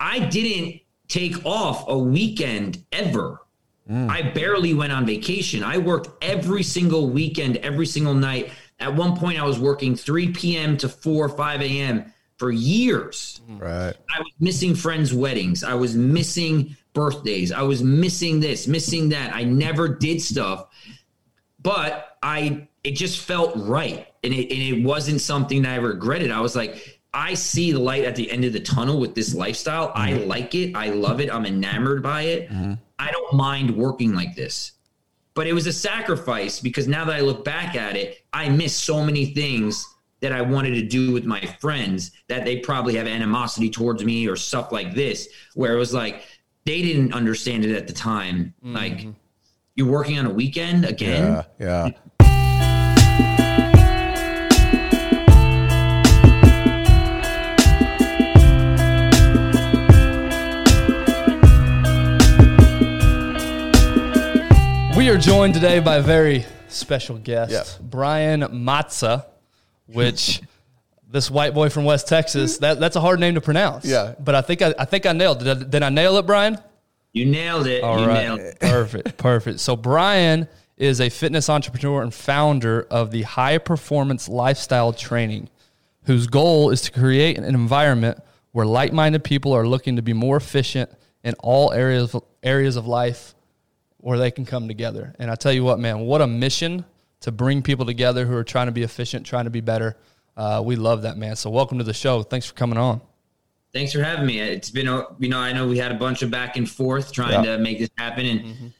I didn't take off a weekend ever. Mm. I barely went on vacation. I worked every single weekend, every single night. At one point, I was working 3 p.m. to 4 5 a.m. for years. Mm. Right. I was missing friends' weddings. I was missing birthdays. I was missing this, missing that. I never did stuff, but I it just felt right, and it and it wasn't something that I regretted. I was like, I see the light at the end of the tunnel with this lifestyle. I mm-hmm. like it. I love it. I'm enamored by it. Mm-hmm. I don't mind working like this. But it was a sacrifice because now that I look back at it, I miss so many things that I wanted to do with my friends that they probably have animosity towards me or stuff like this, where it was like they didn't understand it at the time. Like, mm-hmm. you're working on a weekend again? Yeah. Yeah. We are joined today by a very special guest, Yeah. Brian Mazza, which this white boy from West Texas, that, that's a hard name to pronounce. Yeah. But I think I, I think I nailed it. Did I, did I nail it, Brian? You nailed it. All you right. nailed it. Perfect. Perfect. So Brian is a fitness entrepreneur and founder of the High Performance Lifestyle Training, whose goal is to create an environment where like-minded people are looking to be more efficient in all areas areas of life where they can come together. And I tell you what, man, what a mission to bring people together who are trying to be efficient, trying to be better. Uh, we love that, man. So welcome to the show. Thanks for coming on. Thanks for having me. It's been, a, you know, I know we had a bunch of back and forth trying Yeah. to make this happen and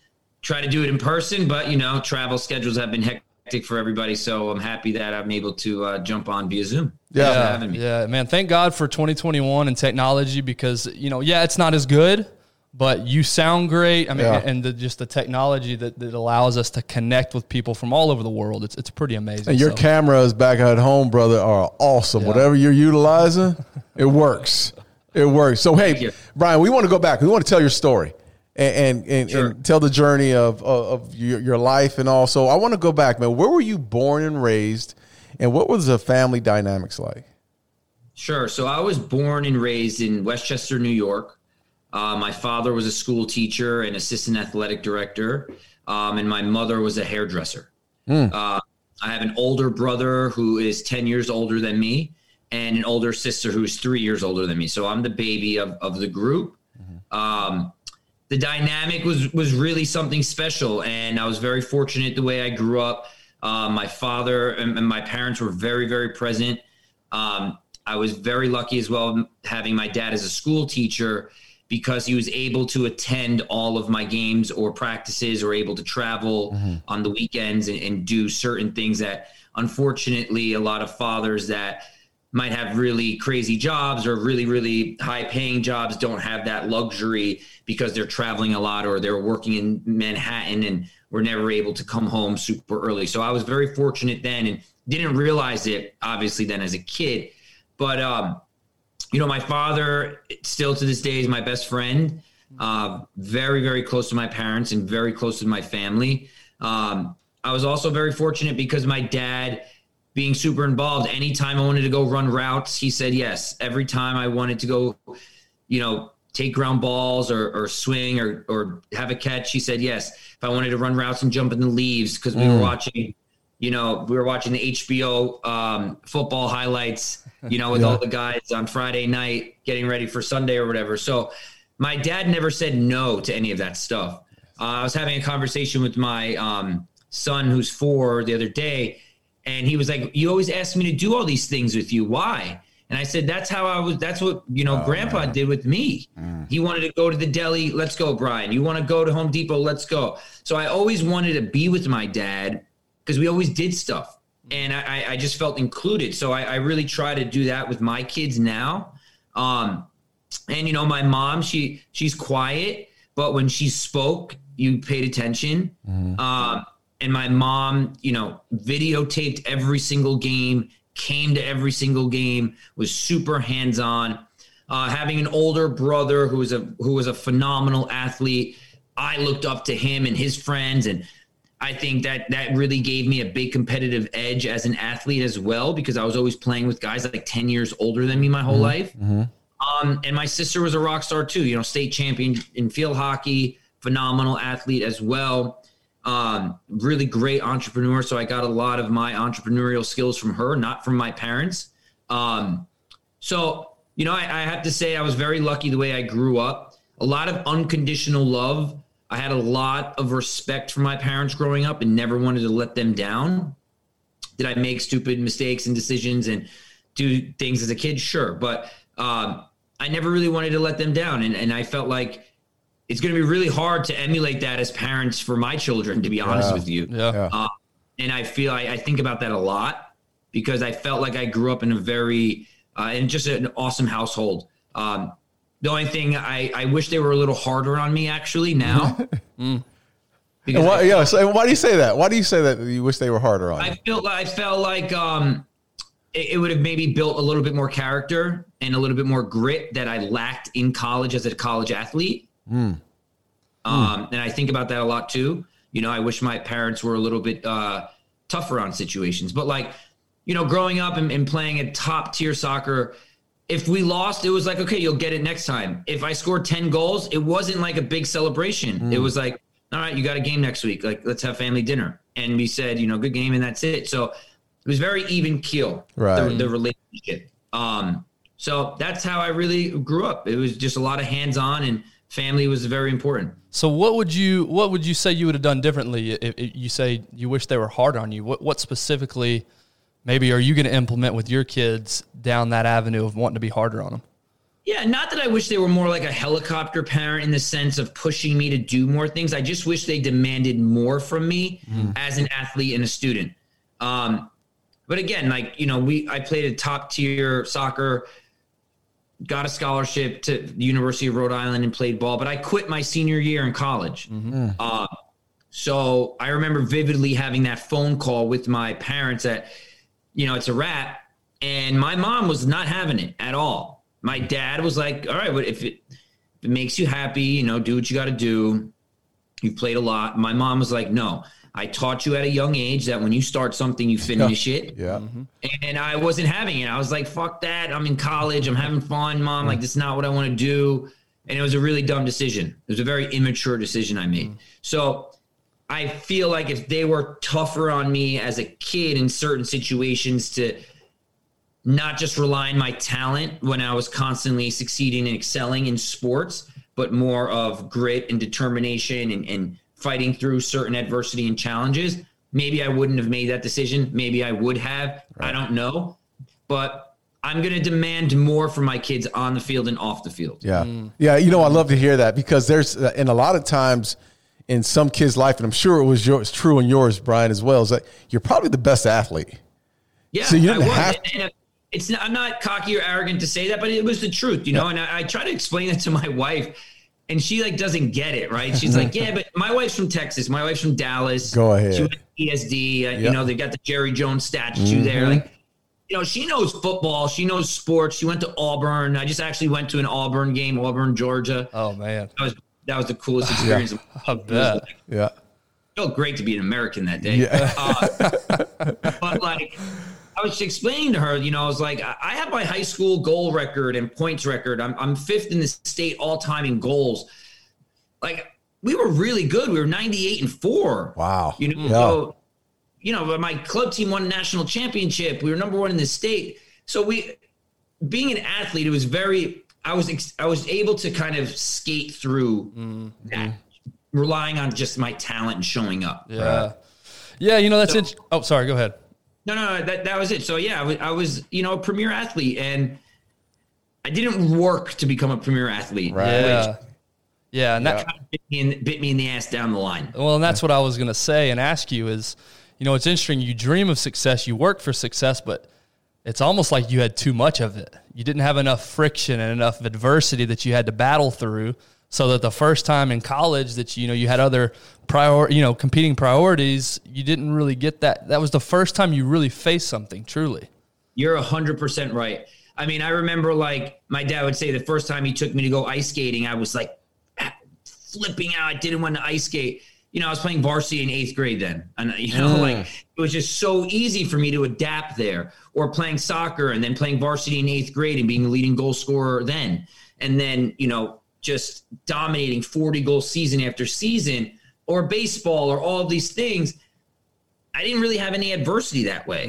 try to do it in person, but you know, travel schedules have been hectic for everybody. So I'm happy that I'm able to uh, jump on via Zoom. Yeah. Thanks for Yeah, having me. yeah, man. Thank God for 2021 and technology because you know, yeah, it's not as good, but you sound great. I mean, Yeah. and the, just the technology that, that allows us to connect with people from all over the world. It's it's pretty amazing. And your So, cameras back at home, brother, are awesome. Whatever you're utilizing, it works. It works. So, hey. Brian, we want to go back. We want to tell your story and and, and, Sure. and tell the journey of, of, of your, your life and also I want to go back, man. Where were you born and raised, and what was the family dynamics like? Sure. So I was born and raised in Westchester, New York. Uh, my father was a school teacher and assistant athletic director, um, and my mother was a hairdresser. Uh, I have an older brother who is 10 years older than me, and an older sister who's three years older than me. So I'm the baby of, of the group. Um, the dynamic was was really something special, and I was very fortunate the way I grew up. Uh, my father and, and my parents were very very present. Um, I was very lucky as well having my dad as a school teacher because he was able to attend all of my games or practices or able to travel on the weekends and, and do certain things that unfortunately a lot of fathers that might have really crazy jobs or really really high paying jobs don't have that luxury because they're traveling a lot or they're working in Manhattan and were never able to come home super early. So I was very fortunate then and didn't realize it obviously then as a kid. But um you know, my father still to this day is my best friend. Uh, very, very close to my parents and very close to my family. Um, I was also very fortunate because my dad, being super involved, anytime I wanted to go run routes, he said yes. Every time I wanted to go, you know, take ground balls or, or swing or, or have a catch, he said yes. If I wanted to run routes and jump in the leaves because we were watching, you know, we were watching the HBO um, football highlights, you know, with all the guys on Friday night getting ready for Sunday or whatever. So my dad never said no to any of that stuff. Uh, I was having a conversation with my um, son, who's four, the other day, and he was like, "You always ask me to do all these things with you. Why?" And I said, "That's how I was. That's what you know, Grandpa did with me. He wanted to go to the deli. Let's go, Brian. You want to go to Home Depot? Let's go." So I always wanted to be with my dad because we always did stuff, and I, I- just felt included. So I, I really try to do that with my kids now. Um, and you know, my mom, she she's quiet, but when she spoke, you paid attention. Um, and my mom, you know, videotaped every single game, came to every single game, was super hands on. Uh, having an older brother who was a who was a phenomenal athlete, I looked up to him and his friends, and I think that that really gave me a big competitive edge as an athlete as well because I was always playing with guys like ten years older than me my whole life. Um, and my sister was a rock star too. You know, state champion in field hockey, phenomenal athlete as well. Um, really great entrepreneur. So I got a lot of my entrepreneurial skills from her, not from my parents. Um, so you know, I, I have to say I was very lucky the way I grew up. A lot of unconditional love. I had a lot of respect for my parents growing up and never wanted to let them down. Did I make stupid mistakes and decisions and do things as a kid? Sure. But um, I never really wanted to let them down. And, and I felt like it's going to be really hard to emulate that as parents for my children, to be honest Yeah. with you. Yeah. Yeah. Uh, and I feel I, I think about that a lot because I felt like I grew up in a very uh, in just an awesome household. Um, the only thing I, I wish they were a little harder on me actually now. Because why, I, yeah. So why do you say that? Why do you say that you wish they were harder on you? I felt I felt like um, it, it would have maybe built a little bit more character and a little bit more grit that I lacked in college as a college athlete. Um, and I think about that a lot too. You know, I wish my parents were a little bit uh, tougher on situations. But like, you know, growing up and, and playing at top tier soccer, if we lost, it was like, okay, you'll get it next time. If I scored 10 goals, it wasn't like a big celebration. It was like, all right, you got a game next week. Like, let's have family dinner. And we said, you know, good game, and that's it. So it was very even keel, Right. the, the relationship. Um, so that's how I really grew up. It was just a lot of hands on, and family was very important. So what would you what would you say you would have done differently if, if you say you wish they were hard on you? What what specifically maybe are you going to implement with your kids down that avenue of wanting to be harder on them? Yeah, not that I wish they were more like a helicopter parent in the sense of pushing me to do more things. I just wish they demanded more from me as an athlete and a student. Um, but again, like you know, we I played a top tier soccer, got a scholarship to the University of Rhode Island and played ball. But I quit my senior year in college. Uh, so I remember vividly having that phone call with my parents that, you know, it's a wrap. And my mom was not having it at all. My dad was like, all right, but if it, if it makes you happy, you know, do what you got to do. You've played a lot. My mom was like, no, I taught you at a young age that when you start something, you finish it. yeah. Mm-hmm. And I wasn't having it. I was like, fuck that. I'm in college. I'm having fun, mom. Like, mm. this is not what I want to do. And it was a really dumb decision. It was a very immature decision I made. Mm. So I feel like if they were tougher on me as a kid in certain situations to not just rely on my talent when I was constantly succeeding and excelling in sports, but more of grit and determination and, and fighting through certain adversity and challenges, maybe I wouldn't have made that decision. Maybe I would have. I don't know. But I'm going to demand more from my kids on the field and off the field. Yeah. Yeah. You know, I love to hear that because there's, uh, and a lot of times in some kids' life, and I'm sure it was yours, true in yours, Brian, as well, is that you're probably the best athlete. Yeah, So you I didn't was. have- And- and it's not, I'm not cocky or arrogant to say that, but it was the truth, you know. And I, I try to explain it to my wife, and she like doesn't get it, right? She's like, "Yeah, but my wife's from Texas. My wife's from Dallas. Go ahead. She went to ESD. Uh, Yep. You know, they got the Jerry Jones statue there. Like, you know, she knows football. She knows sports. She went to Auburn. I just actually went to an Auburn game, Auburn, Georgia. Oh man, That was that was the coolest experience. I bet. Yeah. felt great to be an American that day. Yeah. Uh, but like, I was explaining to her, you know, I was like, I I have my high school goal record and points record. I'm, I'm fifth in the state all time in goals. Like, we were really good. We were 98 and four. Wow. You know, Yeah. so, you know, my club team won a national championship. We were number one in the state. So we, being an athlete, it was very. I was ex- I was able to kind of skate through mm-hmm. that, relying on just my talent and showing up. Yeah, yeah. You know that's. So- int- oh, sorry. Go ahead. No, no, that, that was it. So yeah, I was, I was, you know, a premier athlete, and I didn't work to become a premier athlete. Right. Yeah, yeah, and that. kind of bit me, in, bit me in the ass down the line. Well, and that's what I was going to say and ask you is, you know, it's interesting. You dream of success, you work for success, but it's almost like you had too much of it. You didn't have enough friction and enough adversity that you had to battle through. So that the first time in college that you know you had other prior, you know, competing priorities, you didn't really get that. That was the first time you really faced something truly. You're a hundred percent right. I mean, I remember like my dad would say the first time he took me to go ice skating, I was like flipping out. I didn't want to ice skate. You know, I was playing varsity in eighth grade then. And, you know, Mm. like it was just so easy for me to adapt there or playing soccer and then playing varsity in eighth grade and being the leading goal scorer then. And then, you know, just dominating 40 goal season after season or baseball or all of these things. I didn't really have any adversity that way.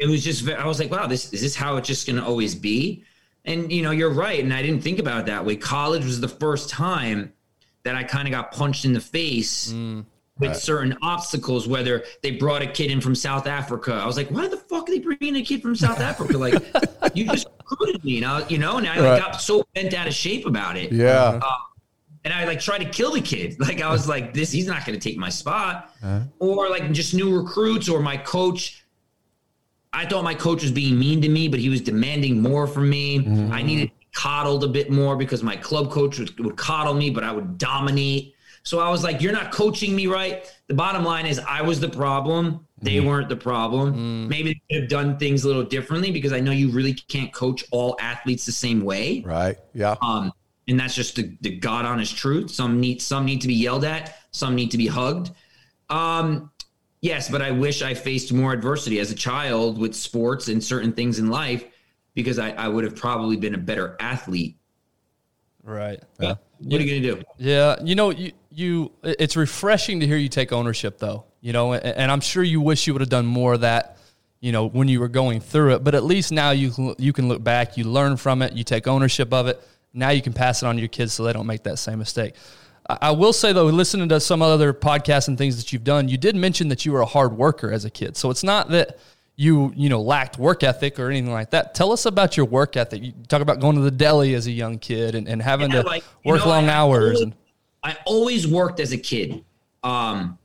It was just, I was like, wow, this is this how it's just going to always be? And, you know, you're right. And I didn't think about it that way. College was the first time that I kind of got punched in the face mm. with certain obstacles, whether they brought a kid in from South Africa. I was like, why the fuck are they bringing a kid from South Africa? Like, you just recruited me, and I, you know, and I like, Right. got so bent out of shape about it. Yeah. Uh, and I like tried to kill the kid. Like, I was like, this, he's not going to take my spot. Uh-huh. Or like just new recruits or my coach. I thought my coach was being mean to me, but he was demanding more from me. Mm-hmm. I needed to be coddled a bit more because my club coach would, would coddle me, but I would dominate. So I was like, you're not coaching me right. The bottom line is I was the problem. They weren't the problem. Maybe they could have done things a little differently because I know you really can't coach all athletes the same way. Right. Yeah. Um, and that's just the, the God honest truth. Some need some need to be yelled at, some need to be hugged. Um, yes, but I wish I faced more adversity as a child with sports and certain things in life because I, I would have probably been a better athlete. Right. But what are you gonna do? Yeah, you know, you you it's refreshing to hear you take ownership though. You know, and, and I'm sure you wish you would have done more of that, you know, when you were going through it, but at least now you can you can look back, you learn from it, you take ownership of it. Now you can pass it on to your kids so they don't make that same mistake. I I will say though, listening to some other podcasts and things that you've done, you did mention that you were a hard worker as a kid. So it's not that you you know lacked work ethic or anything like that. Tell us about your work ethic. You talk about going to the deli as a young kid and, and having Yeah, to like, work know, long I- I hours always- and I always worked as a kid. Um,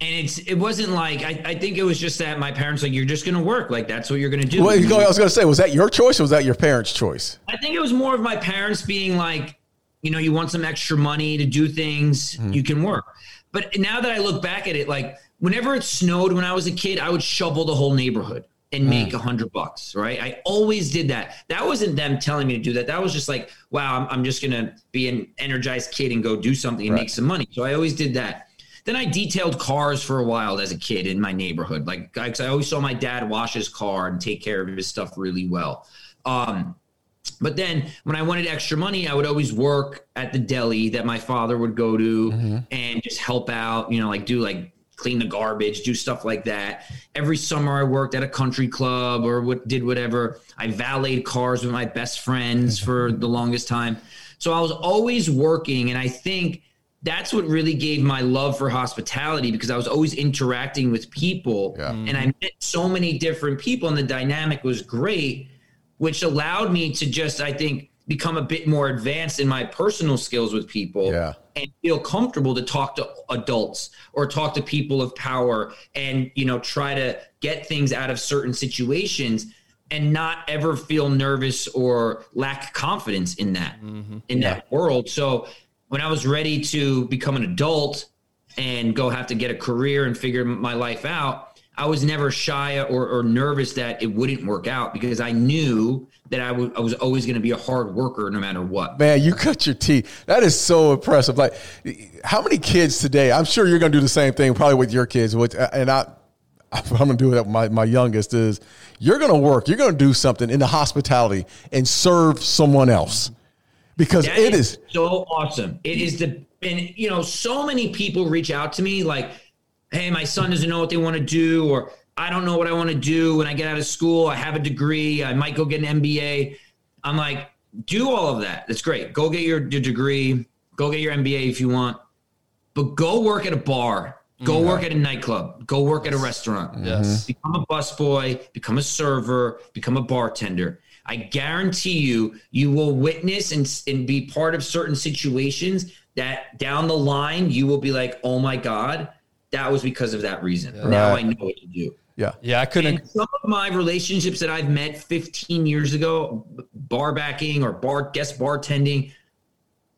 and it's it wasn't like I, I think it was just that my parents like you're just gonna work like that's what you're gonna do. Well, you go- I was going to say, was that your choice or was that your parents' choice? I think it was more of my parents being like, you know, you want some extra money to do things, Mm-hmm. you can work. But now that I look back at it, like whenever it snowed when I was a kid, I would shovel the whole neighborhood and Mm. make a hundred bucks, right? I always did that. That wasn't them telling me to do that. That was just like, wow, I'm, I'm just gonna be an energized kid and go do something and Right. make some money. So I always did that. Then I detailed cars for a while as a kid in my neighborhood. Like, I, I always saw my dad wash his car and take care of his stuff really well. Um, but then when I wanted extra money, I would always work at the deli that my father would go to and just help out, you know, like do like clean the garbage, do stuff like that. Every summer I worked at a country club or what did whatever. I valeted cars with my best friends mm-hmm. for the longest time. So I was always working and I think that's what really gave my love for hospitality because I was always interacting with people Yeah. Mm-hmm. and I met so many different people and the dynamic was great which allowed me to just I think become a bit more advanced in my personal skills with people Yeah. and feel comfortable to talk to adults or talk to people of power and you know try to get things out of certain situations and not ever feel nervous or lack confidence in that mm-hmm. in that world. So when i was ready to become an adult and go have to get a career and figure my life out I was never shy or, or nervous that it wouldn't work out because I knew that I was always going to be a hard worker no matter what. Man, you cut your teeth. That is so impressive. Like, how many kids today? I'm sure you're going to do the same thing, probably with your kids. Which, uh, and I, I'm going to do it. with My my youngest is you're going to work. You're going to do something in the hospitality and serve someone else because That it is. so awesome. It is the and you know so many people reach out to me like, "Hey, my son doesn't know what they want to do," or "I don't know what I want to do when I get out of school. I have a degree. I might go get an MBA." I'm like, "Do all of that. That's great. Go get your, your degree. Go get your MBA if you want, but go work at a bar." Go mm-hmm. work at a nightclub. Go work at a restaurant. Yes. Mm-hmm. Become a busboy, become a server, become a bartender. I guarantee you, you will witness and, and be part of certain situations that down the line you will be like, oh my God, that was because of that reason. Now Right. I know what to do. Yeah. Yeah, I couldn't. And some of my relationships that I've met 15 years ago, bar backing or bar guest bartending,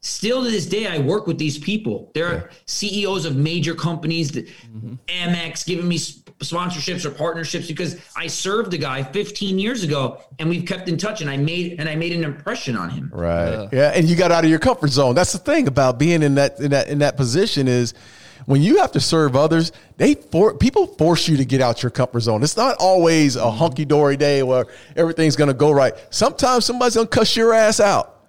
still to this day, I work with these people. They're CEOs of major companies, that mm-hmm. Amex giving me s- sponsorships or partnerships because I served the guy 15 years ago, and we've kept in touch. And I made and I made an impression on him. Right. Yeah. And you got out of your comfort zone. That's the thing about being in that in that in that position is when you have to serve others, they for people force you to get out your comfort zone. It's not always a hunky dory day where everything's going to go right. Sometimes somebody's going to cuss your ass out.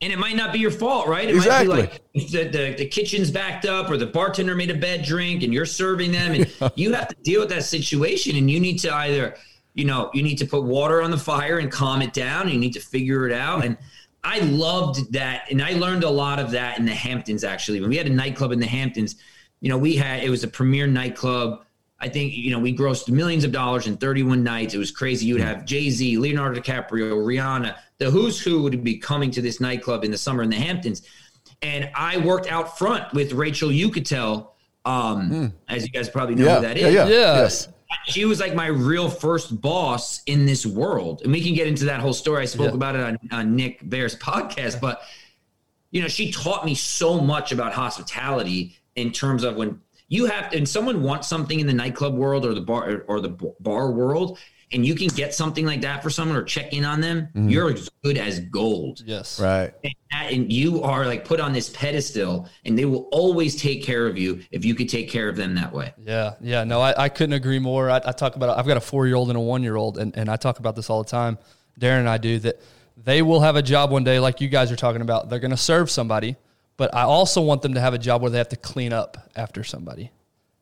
And it might not be your fault, right? It exactly. might be like the, the, the, kitchen's backed up or the bartender made a bad drink and you're serving them and you have to deal with that situation and you need to either, you know, you need to put water on the fire and calm it down. And you need to figure it out. And I loved that. And I learned a lot of that in the Hamptons, actually. When we had a nightclub in the Hamptons, you know, we had, it was a premier nightclub. I think, you know, we grossed millions of dollars in 31 nights. It was crazy. You would have Jay Z, Leonardo DiCaprio, Rihanna, the who's who would be coming to this nightclub in the summer in the Hamptons. And I worked out front with Rachel Uchitel, um, mm. as you guys probably know yeah, who that is. Yeah, yeah, yeah. Yes. She was like my real first boss in this world. And we can get into that whole story. I spoke yeah. about it on, on Nick Bare's podcast, but you know, she taught me so much about hospitality in terms of when you have and someone wants something in the nightclub world or the bar or the bar world, and you can get something like that for someone or check in on them, mm-hmm. you're as good as gold. Yes. Right. And, that, and, you are like put on this pedestal and they will always take care of you if you could take care of them that way. Yeah. Yeah. No, I, I couldn't agree more. I, I talk about, I've got a four year old and a one year old, and, and I talk about this all the time. Darren and I do that they will have a job one day, like you guys are talking about. They're going to serve somebody, but I also want them to have a job where they have to clean up after somebody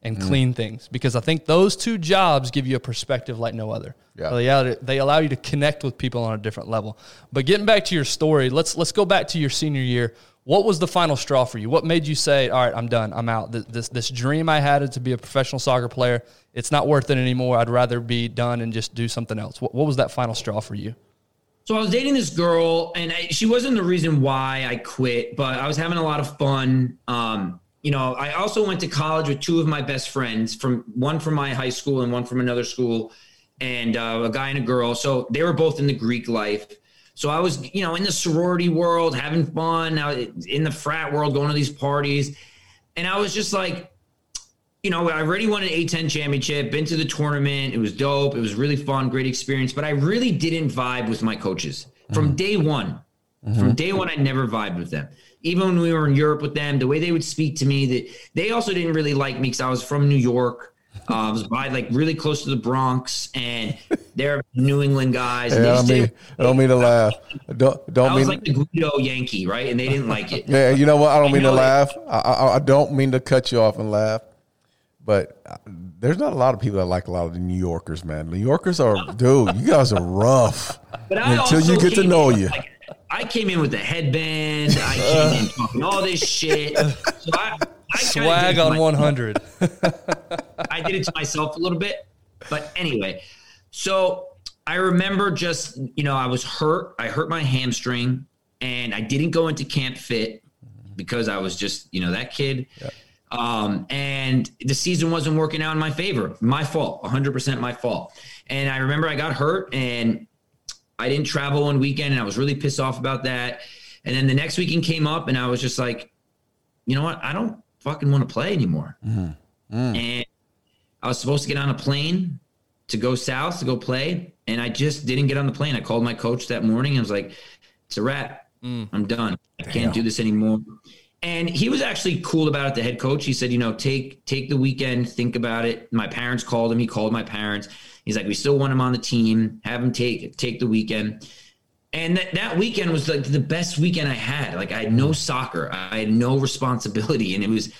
and mm. clean things because I think those two jobs give you a perspective like no other. Yeah. They, allow, they allow you to connect with people on a different level. But getting back to your story, let's let's go back to your senior year. What was the final straw for you? What made you say, "All right, I'm done. I'm out. This this, this dream I had to be a professional soccer player, it's not worth it anymore. I'd rather be done and just do something else." What, what was that final straw for you? So I was dating this girl, and I, she wasn't the reason why I quit, but I was having a lot of fun. Um, you know, I also went to college with two of my best friends from one from my high school and one from another school, and uh, a guy and a girl. So they were both in the Greek life. So I was, you know, in the sorority world, having fun, Now in the frat world, going to these parties, and I was just like, you know, I already won an A10 championship, been to the tournament. It was dope. It was really fun, great experience. But I really didn't vibe with my coaches from mm-hmm. day one. Mm-hmm. From day one, I never vibed with them even when we were in Europe with them, the way they would speak to me, that they also didn't really like me because I was from New York. Uh, I was by like really close to the Bronx, and they're New England guys. Hey, I, don't mean, I don't mean to laugh. Don't don't I was mean, like the Guido Yankee, right? And they didn't like it. Yeah, you know what? I don't mean to laugh. I, I, I don't mean to cut you off and laugh, but uh, there's not a lot of people that like a lot of the New Yorkers, man. New Yorkers are, dude. You guys are rough. But until you get to know you. Like, I came in with a headband. I came in talking all this shit. So I, I Swag on 100. I did it to myself a little bit. But anyway, so I remember just, you know, I was hurt. I hurt my hamstring and I didn't go into camp fit because I was just, you know, that kid. Um, and the season wasn't working out in my favor. My fault, 100% my fault. And I remember I got hurt and I didn't travel one weekend and I was really pissed off about that. And then the next weekend came up and I was just like, you know what? I don't fucking want to play anymore. Mm. Mm. And I was supposed to get on a plane to go south to go play. And I just didn't get on the plane. I called my coach that morning. And I was like, it's a wrap. Mm. I'm done. I can't do this anymore. And he was actually cool about it. The head coach, he said, you know, take take the weekend, think about it. My parents called him. He called my parents. He's like, we still want him on the team. Have him take take the weekend. And that, that weekend was like the best weekend I had. Like I had no soccer, I had no responsibility, and it was,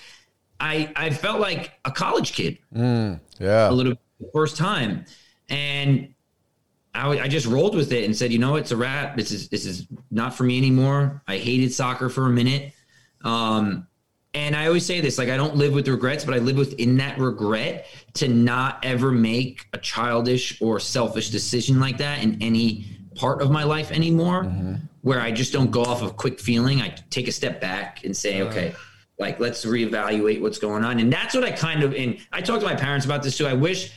I I felt like a college kid. Mm, yeah, a little first time, and I, I just rolled with it and said, you know, it's a wrap. This is this is not for me anymore. I hated soccer for a minute. Um, and I always say this like, I don't live with regrets, but I live within that regret to not ever make a childish or selfish decision like that in any part of my life anymore, mm-hmm. where I just don't go off of quick feeling. I take a step back and say, okay, like, let's reevaluate what's going on. And that's what I kind of, and I talked to my parents about this too. I wish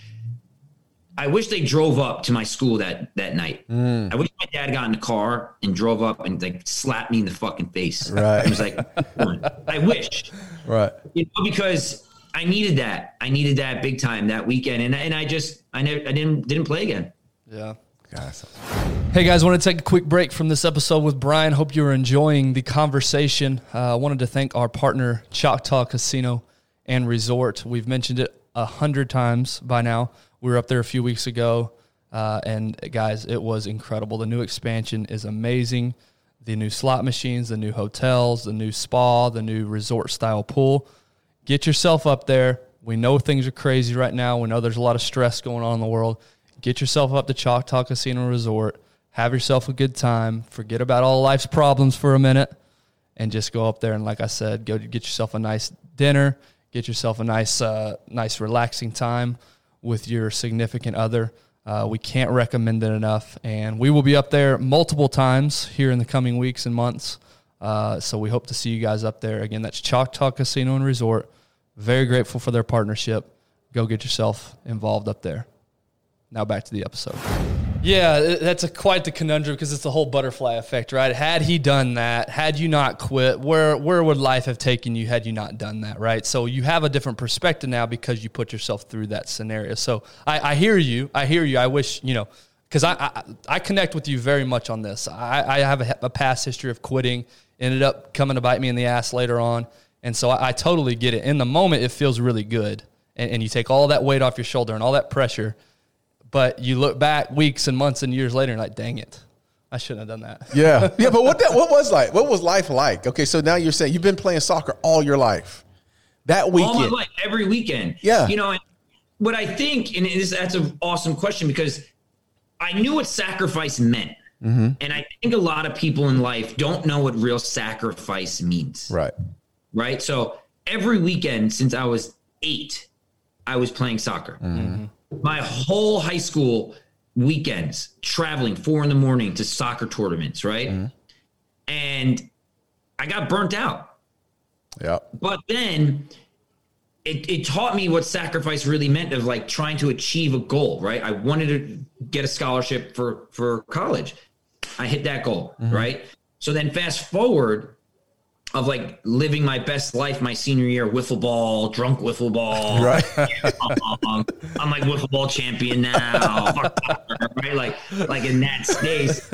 I wish they drove up to my school that that night. Mm. I wish my dad got in the car and drove up and like slapped me in the fucking face. Right. I was like, I wish. Right. You know, because I needed that. I needed that big time that weekend, and and I just I never I didn't didn't play again. Yeah. Hey guys, I want to take a quick break from this episode with Brian. Hope you're enjoying the conversation. Uh, I wanted to thank our partner, Choctaw Casino and Resort. We've mentioned it a hundred times by now. We were up there a few weeks ago, uh, and guys, it was incredible. The new expansion is amazing. The new slot machines, the new hotels, the new spa, the new resort style pool. Get yourself up there. We know things are crazy right now. We know there's a lot of stress going on in the world. Get yourself up to Choctaw Casino Resort. Have yourself a good time. Forget about all life's problems for a minute and just go up there and like I said, go get yourself a nice dinner, get yourself a nice uh, nice relaxing time with your significant other. Uh, we can't recommend it enough, and we will be up there multiple times here in the coming weeks and months. Uh, so we hope to see you guys up there again. That's Choctaw Casino and Resort. Very grateful for their partnership. Go get yourself involved up there. Now back to the episode. Yeah, that's a, quite the conundrum because it's the whole butterfly effect, right? Had he done that, had you not quit, where where would life have taken you had you not done that, right? So you have a different perspective now because you put yourself through that scenario. So I, I hear you. I hear you. I wish you know because I, I, I connect with you very much on this. I, I have a, a, past history of quitting, ended up coming to bite me in the ass later on, and so I, I totally get it. In the moment, it feels really good, and, and you take all that weight off your shoulder and all that pressure but you look back weeks and months and years later and like, dang it. I shouldn't have done that. yeah. Yeah. But what that what was like? What was life like? Okay, so now you're saying you've been playing soccer all your life. That weekend. All my life, every weekend. Yeah. You know, what I think, and is, that's an awesome question because I knew what sacrifice meant. Mm-hmm. And I think a lot of people in life don't know what real sacrifice means. Right. Right. So every weekend since I was eight, I was playing soccer. Mm-hmm my whole high school weekends traveling four in the morning to soccer tournaments, right? Mm-hmm. And I got burnt out. Yeah. But then it, it taught me what sacrifice really meant of like trying to achieve a goal, right? I wanted to get a scholarship for for college. I hit that goal, mm-hmm. right? So then fast forward of like living my best life my senior year, wiffle ball, drunk wiffle ball. Right. um, I'm like wiffle ball champion now. right. Like, like in that space,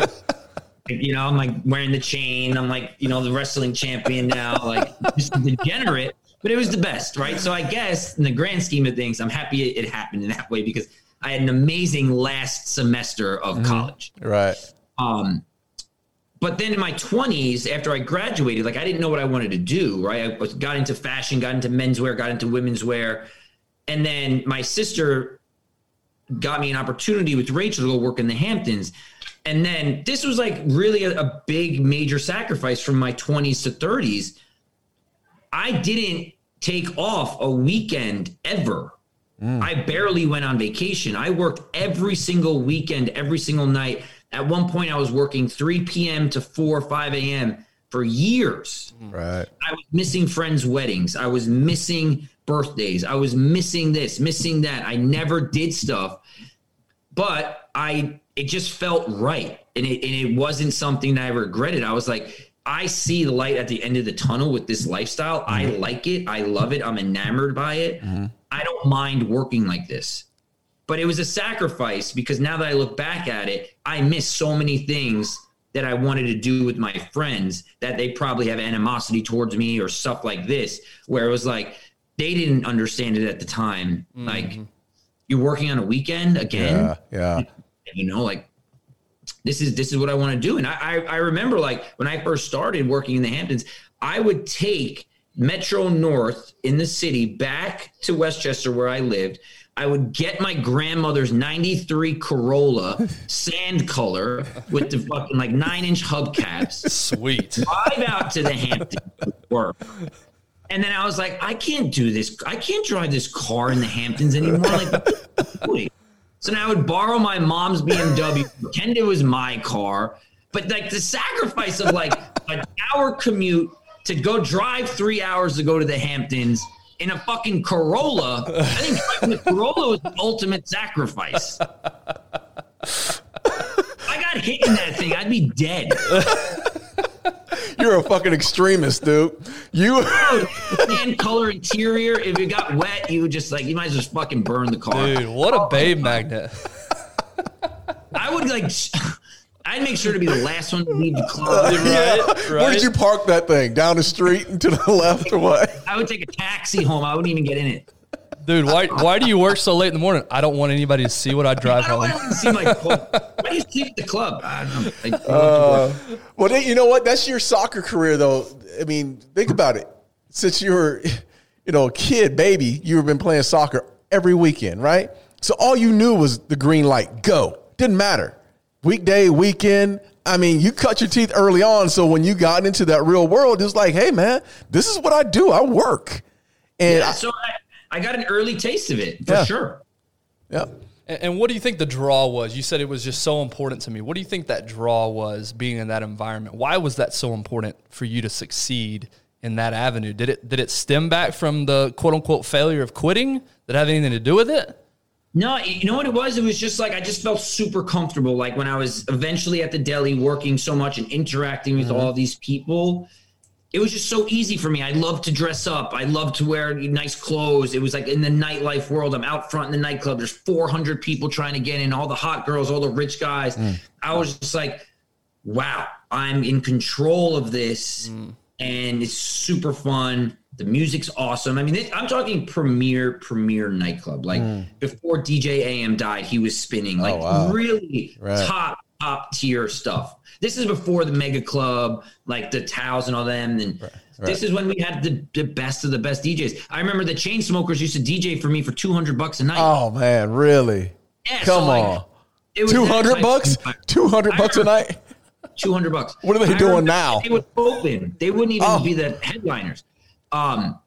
you know, I'm like wearing the chain. I'm like, you know, the wrestling champion now, like just degenerate, but it was the best. Right. So I guess in the grand scheme of things, I'm happy it happened in that way because I had an amazing last semester of mm-hmm. college. Right. Um, but then in my 20s, after I graduated, like I didn't know what I wanted to do, right? I got into fashion, got into menswear, got into women's wear. And then my sister got me an opportunity with Rachel to go work in the Hamptons. And then this was like really a, a big major sacrifice from my 20s to 30s. I didn't take off a weekend ever. Mm. I barely went on vacation. I worked every single weekend, every single night. At one point, I was working 3 p.m. to 4 5 a.m. for years. Right. I was missing friends' weddings. I was missing birthdays. I was missing this, missing that. I never did stuff, but I it just felt right, and it and it wasn't something that I regretted. I was like, I see the light at the end of the tunnel with this lifestyle. Mm-hmm. I like it. I love it. I'm enamored by it. Mm-hmm. I don't mind working like this but it was a sacrifice because now that I look back at it, I miss so many things that I wanted to do with my friends that they probably have animosity towards me or stuff like this, where it was like they didn't understand it at the time. Mm-hmm. Like you're working on a weekend again. Yeah. yeah. You know, like this is this is what I want to do. And I, I I remember like when I first started working in the Hamptons, I would take Metro North in the city back to Westchester where I lived I would get my grandmother's 93 Corolla sand color with the fucking like nine inch hubcaps. Sweet. Drive out to the Hamptons work. And then I was like, I can't do this. I can't drive this car in the Hamptons anymore. Like, so now I would borrow my mom's BMW, pretend it was my car. But like the sacrifice of like an hour commute to go drive three hours to go to the Hamptons in a fucking Corolla. I think driving the Corolla was the ultimate sacrifice. If I got hit in that thing, I'd be dead. You're a fucking extremist, dude. You and color interior. If it got wet, you would just like you might as well just fucking burn the car. Dude, what a oh, babe magnet. I would like I'd make sure to be the last one to leave the club. Right, Where right. did you park that thing? Down the street and to the left or what? I would take a taxi home. I wouldn't even get in it. Dude, why why do you work so late in the morning? I don't want anybody to see what I drive I don't home. want to seem like, why do you sleep at the club? I don't know. Like, uh, Well, then, you know what? That's your soccer career, though. I mean, think about it. Since you were, you know, a kid, baby, you've been playing soccer every weekend, right? So all you knew was the green light, go. Didn't matter. Weekday, weekend. I mean, you cut your teeth early on. So when you got into that real world, it's like, hey, man, this is what I do. I work. And yeah, so I, I got an early taste of it for Yeah. sure. yeah. And, and what do you think the draw was? You said it was just so important to me. What do you think that draw was being in that environment? Why was that so important for you to succeed in that avenue? Did it did it stem back from the quote unquote failure of quitting? that have anything to do with it? No, you know what it was? It was just like I just felt super comfortable. Like when I was eventually at the deli working so much and interacting with mm-hmm. all these people, it was just so easy for me. I love to dress up. I love to wear nice clothes. It was like in the nightlife world. I'm out front in the nightclub. There's 400 people trying to get in, all the hot girls, all the rich guys. Mm. I was just like, wow, I'm in control of this mm. and it's super fun. The music's awesome. I mean, it, I'm talking premier, premier nightclub. Like hmm. before DJ AM died, he was spinning like oh, wow. really Right. top, top tier stuff. This is before the mega club, like the Towels and all them. And this is when we had the, the best of the best DJs. I remember the Chainsmokers used to DJ for me for 200 bucks a night. Oh, man, really? Yeah, so, Come like, on. it was 200 bucks? 200 bucks a night? 200 bucks. What are they I doing now? They would open. They wouldn't even Oh. be the headliners. Um,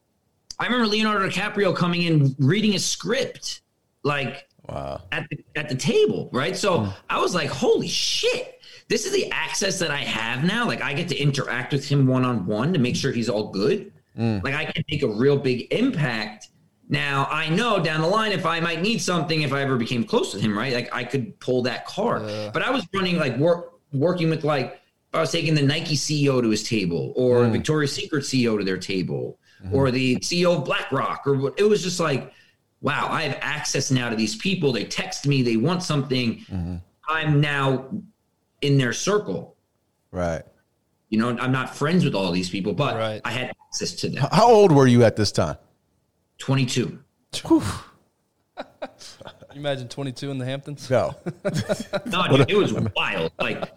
I remember Leonardo DiCaprio coming in reading a script, like Wow. at the at the table, right? So Hmm. I was like, "Holy shit! This is the access that I have now. Like I get to interact with him one on one to make sure he's all good. Hmm. Like I can make a real big impact." Now I know down the line if I might need something if I ever became close with him, right? Like I could pull that card. But I was running like work working with like I was taking the Nike CEO to his table or Hmm. Victoria's Secret CEO to their table or the CEO of BlackRock or what it was just like wow, I have access now to these people. They text me, they want something. Mm-hmm. I'm now in their circle. Right. You know, I'm not friends with all these people, but Right. I had access to them. How old were you at this time? 22. You imagine 22 in the Hamptons? No. No, dude, it was wild. Like,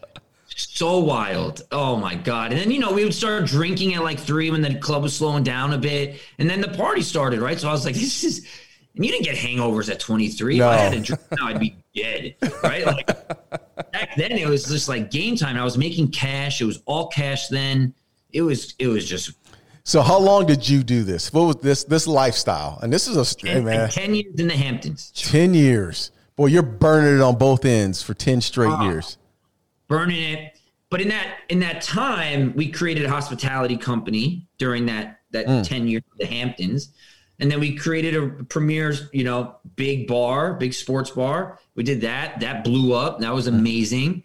so wild. Oh my God. And then, you know, we would start drinking at like three when the club was slowing down a bit. And then the party started, right? So I was like, this is, and you didn't get hangovers at 23. If I had a drink now, I'd be dead, right? Like, back then it was just like game time. I was making cash. It was all cash then. It was, it was just So how long did you do this? What was this this lifestyle? And this is a hey, man, 10 years in the Hamptons. 10 years. Boy, you're burning it on both ends for 10 straight Ah. years. Burning it. But in that in that time, we created a hospitality company during that that mm. ten years of the Hamptons, and then we created a premier, you know, big bar, big sports bar. We did that. That blew up. That was mm. amazing.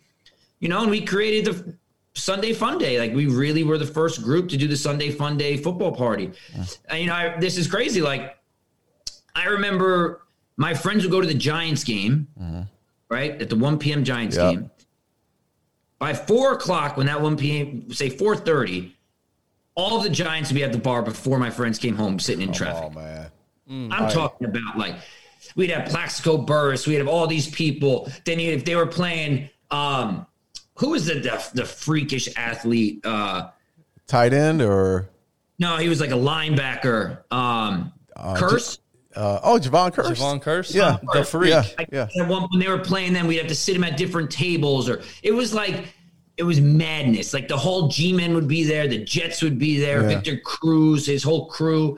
You know, and we created the Sunday Fun Day. Like we really were the first group to do the Sunday Fun Day football party. Mm. And you know, I, this is crazy. Like I remember my friends would go to the Giants game, mm-hmm. right at the one p.m. Giants Yep. game by four o'clock when that 1 p.m. say 4:30, all the Giants would be at the bar before my friends came home sitting in Oh traffic. man. I'm talking about like we'd have Plaxico Burress, we'd have all these people. Then if they were playing, um, who was the, the the freakish athlete? Uh, Tight end or no, he was like a linebacker. Um, Kearse. uh, oh Jevon Kearse. Jevon Kearse? Yeah. The freak. Yeah. Yeah. One when they were playing them, we'd have to sit him at different tables, or it was like it was madness. Like the whole G Men would be there, the Jets would be there, Yeah. Victor Cruz, his whole crew.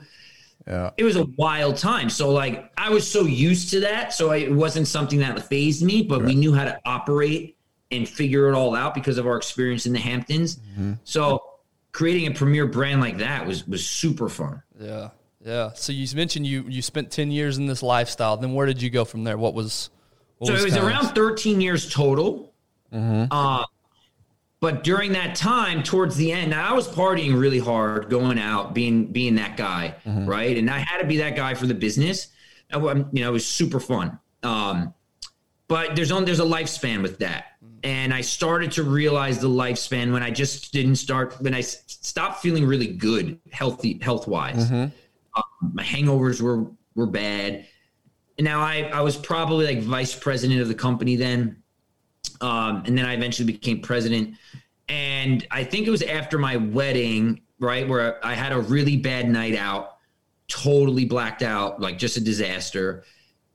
Yeah. It was a wild time. So like I was so used to that, so it wasn't something that phased me. But we knew how to operate and figure it all out because of our experience in the Hamptons. Mm-hmm. So creating a premier brand like that was was super fun. Yeah. Yeah. So you mentioned you you spent 10 years in this lifestyle. Then where did you go from there? What was what So it was kinda- around 13 years total. Uh, but during that time, towards the end, I was partying really hard, going out, being being that guy, right? And I had to be that guy for the business. I You know, it was super fun. Um, but there's only there's a lifespan with that. And i started to realize the lifespan when i just didn't start when i s- stopped feeling really good healthy health wise um, my hangovers were were bad. And now i i was probably like vice president of the company then um, and then i eventually became president and i think it was after my wedding right where i had a really bad night out totally blacked out like just a disaster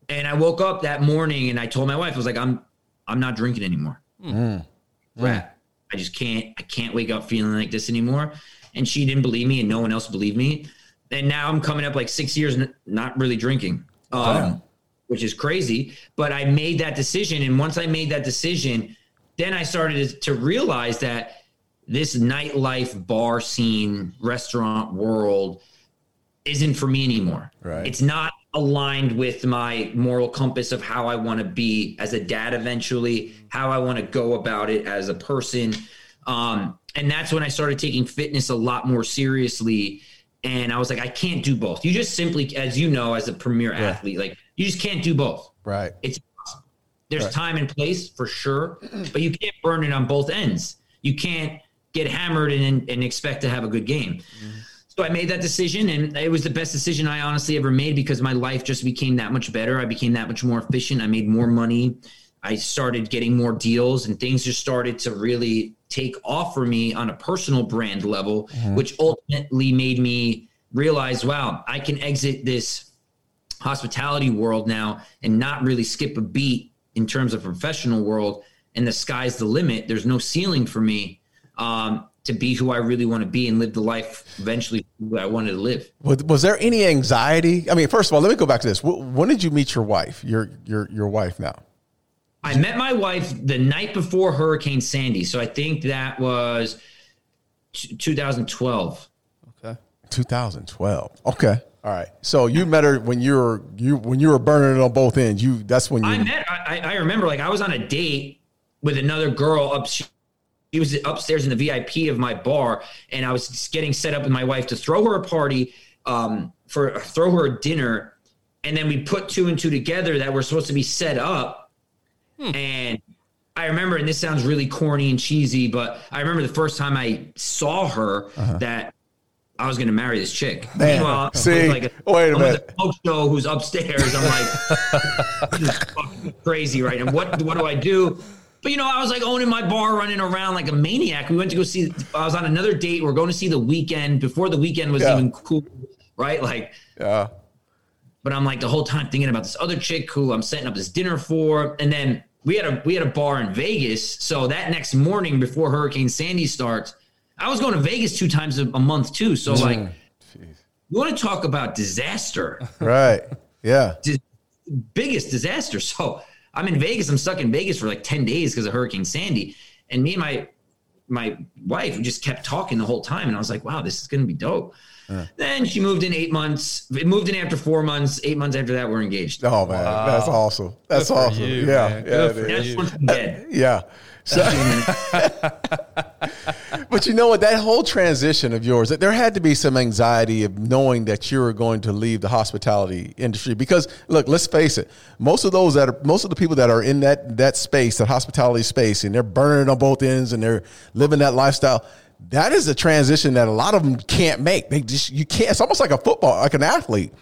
and I woke up that morning and I told my wife, I was like, I'm I'm not drinking anymore. Crap. I just can't I can't wake up feeling like this anymore. And she didn't believe me and no one else believed me. And now I'm coming up like six years n- not really drinking. Um, which is crazy. But I made that decision. And once I made that decision, then I started to realize that this nightlife bar scene, restaurant world isn't for me anymore. Right. It's not aligned with my moral compass of how I want to be as a dad eventually, how I want to go about it as a person. Um, and that's when I started taking fitness a lot more seriously. And I was like, I can't do both. You just simply, as you know, as a premier athlete, like you just can't do both. Right. It's impossible. There's Right. time and place for sure, but you can't burn it on both ends. You can't get hammered and, and expect to have a good game. So I made that decision, and it was the best decision I honestly ever made because my life just became that much better. I became that much more efficient. I made more money. I started getting more deals, and things just started to really take off for me on a personal brand level, which ultimately made me realize, wow, I can exit this hospitality world now and not really skip a beat in terms of professional world and the sky's the limit there's no ceiling for me um, to be who i really want to be and live the life eventually who i wanted to live Was, was there any anxiety? I mean, first of all, let me go back to this. When did you meet your wife? Your your your wife now. I met my wife the night before hurricane sandy so i think that was t- 2012 Okay. 2012. Okay. All right. So you met her when you were you when you were burning it on both ends. You that's when you I met. I, I remember, like, I was on a date with another girl up. She, she was upstairs in the VIP of my bar, and I was just getting set up with my wife to throw her a party, um, for throw her a dinner, and then we put two and two together that were supposed to be set up, and. I remember, and this sounds really corny and cheesy, but I remember the first time I saw her that I was going to marry this chick. Uh-huh. Man, Meanwhile, I'm see, with, wait a I'm with minute. smoke show who's upstairs. I'm like, this is crazy right now. What what do I do? But you know, I was like owning my bar, running around like a maniac. We went to go see. I was on another date. We're going to see the Weeknd before the Weeknd was Yeah. even cool, right? Like, Yeah. But I'm like the whole time thinking about this other chick who I'm setting up this dinner for, and then we had a we had a bar in Vegas. So that next morning before Hurricane Sandy starts, I was going to Vegas two times a, a month too. So mm. like, you want to talk about disaster? Right. Yeah. biggest disaster. So I'm in Vegas. I'm stuck in Vegas for like 10 days because of Hurricane Sandy. And me and my my wife just kept talking the whole time. And I was like, wow, this is gonna be dope. Then she moved in eight months. It moved in after four months. Eight months after that, we're engaged. Oh man, that's awesome. That's for awesome. you, yeah. man. Yeah. Good for is. That's one. Uh, yeah. So, but you know what? That whole transition of yours, there had to be some anxiety of knowing that you were going to leave the hospitality industry. Because look, let's face it, most of those that are, most of the people that are in that that space, that hospitality space, and they're burning it on both ends and they're living that lifestyle. That is a transition that a lot of them can't make. They just you can't. It's almost like a football, like an athlete.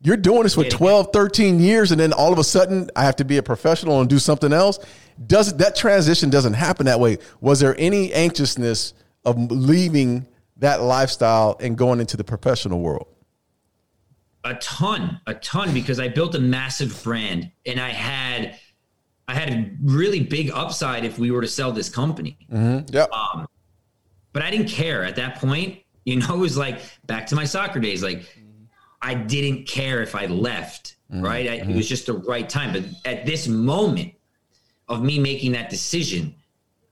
You're doing this for Yeah. 12, 13 years, and then all of a sudden I have to be a professional and do something else. Does that transition doesn't happen that way? Was there any anxiousness of leaving that lifestyle and going into the professional world? a ton a ton because i built a massive brand and i had i had a really big upside if we were to sell this company mm-hmm. Yep. Um, but I didn't care at that point. You know, it was like back to my soccer days. Like I didn't care if I left, mm-hmm. right? I, it mm-hmm. was just the right time. But at this moment of me making that decision,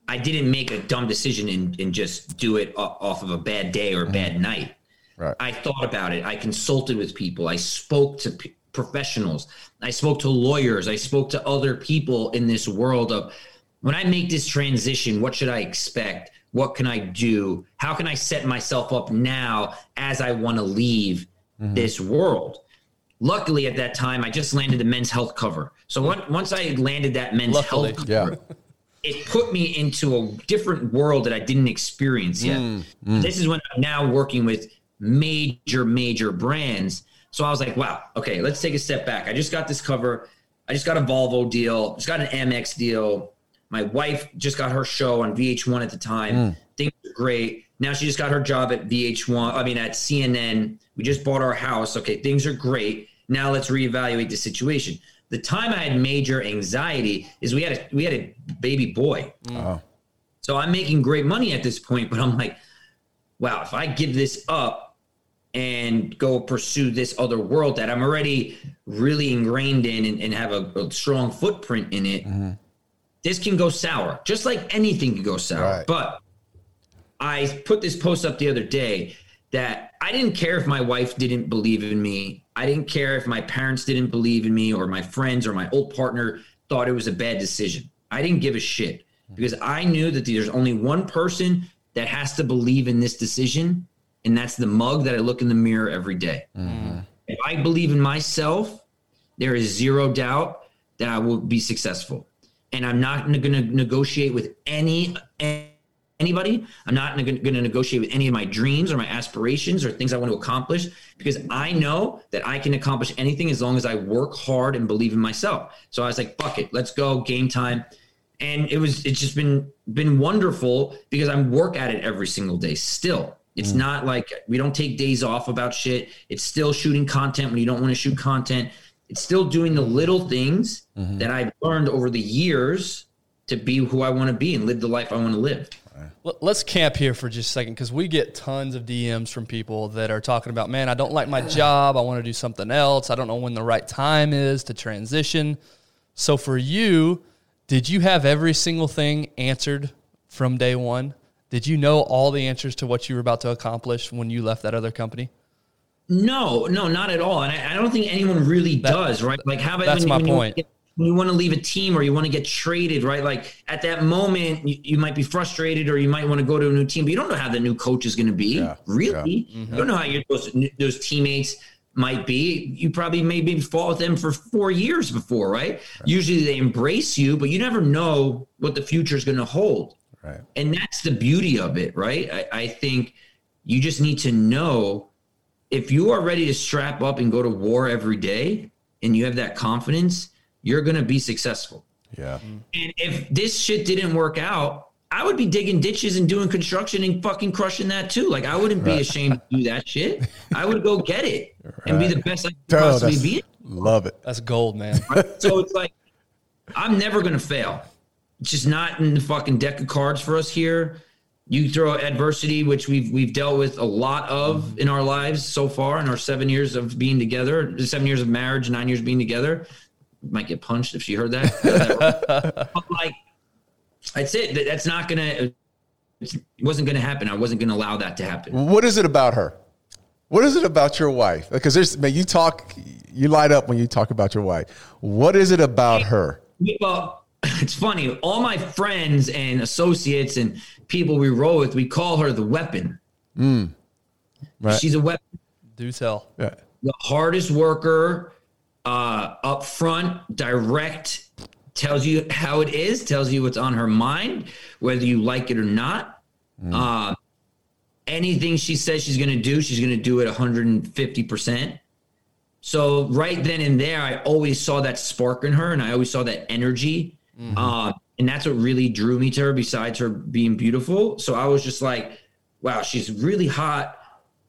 I didn't make a dumb decision and, and just do it off of a bad day or a bad mm-hmm. night. Right. I thought about it. I consulted with people. I spoke to p- professionals. I spoke to lawyers. I spoke to other people in this world of when I make this transition, what should I expect? What can I do? How can I set myself up now as I want to leave mm-hmm. this world? luckily at that time, I just landed the men's health cover. So once I landed that men's Luckily. health Yeah. cover, it put me into a different world that I didn't experience yet. Mm, mm. This is when I'm now working with major, major brands. So I was like, wow, okay, let's take a step back. I just got this cover. I just got a Volvo deal, just got an MX deal. My wife just got her show on VH1 at the time. Mm. Things were great. Now she just got her job at VH1, I mean, at CNN. We just bought our house. Okay, things are great. Now let's reevaluate the situation. The time I had major anxiety is we had a we had a baby boy. Oh. So I'm making great money at this point, but I'm like, wow, if I give this up and go pursue this other world that I'm already really ingrained in and, and have a, a strong footprint in it, mm-hmm. This can go sour, just like anything can go sour. Right. But I put this post up the other day that I didn't care if my wife didn't believe in me. I didn't care if my parents didn't believe in me or my friends or my old partner thought it was a bad decision. I didn't give a shit because I knew that there's only one person that has to believe in this decision, and that's the mug that I look in the mirror every day. Mm-hmm. If I believe in myself, there is zero doubt that I will be successful. And I'm not going to negotiate with any anybody. I'm not going to negotiate with any of my dreams or my aspirations or things I want to accomplish because I know that I can accomplish anything as long as I work hard and believe in myself. So I was like, "Fuck it, let's go, game time." And it was it's just been been wonderful because I work at it every single day still. It's mm. not like we don't take days off about shit. It's still shooting content when you don't want to shoot content. It's still doing the little things mm-hmm. that I've learned over the years to be who I want to be and live the life I want to live. Let- Let's camp here for just a second because we get tons of DMs from people that are talking about, man, I don't like my job. I want to do something else. I don't know when the right time is to transition. So for you, did you have every single thing answered from day one? Did you know all the answers to what you were about to accomplish when you left that other company? No, no, not at all. And I, I don't think anyone really does, right? Like, how about that's when, my when you, point. when you want to leave a team or you want to get traded, right? Like at that moment, you, you might be frustrated or you might want to go to a new team, but you don't know how the new coach is going to be. Yeah, really, you mm-hmm. don't know how your those, those teammates might be. You probably maybe fought with them for four years before, right? Usually they embrace you, but you never know what the future is going to hold Right. and that's the beauty of it right I, I think you just need to know if you are ready to strap up and go to war every day and you have that confidence you're going to be successful Yeah. Mm-hmm. and if this shit didn't work out i would be digging ditches and doing construction and fucking crushing that too like i wouldn't be ashamed to do that shit i would go get it and be the best i could Oh, possibly that's- be love it. That's gold, man. so it's like I'm never gonna fail. It's just not in the fucking deck of cards for us here. You throw adversity, which we've we've dealt with a lot of mm-hmm. in our lives so far in our seven years of being together, seven years of marriage, nine years being together. Might get punched if she heard that. but like, that's it. That's not gonna. It wasn't gonna happen. I wasn't gonna allow that to happen. What is it about her? What is it about your wife? Because there's man, you talk, you light up when you talk about your wife. What is it about her? Well, it's funny. All my friends and associates and people we roll with, we call her the weapon. Right. She's a weapon. Do tell. Yeah. The hardest worker, uh, up front, direct, tells you how it is, tells you what's on her mind, whether you like it or not. Uh, anything she says she's going to do, she's going to do it 150%. So right then and there, I always saw that spark in her, and I always saw that energy, uh, and that's what really drew me to her. Besides her being beautiful, so I was just like, "Wow, she's really hot."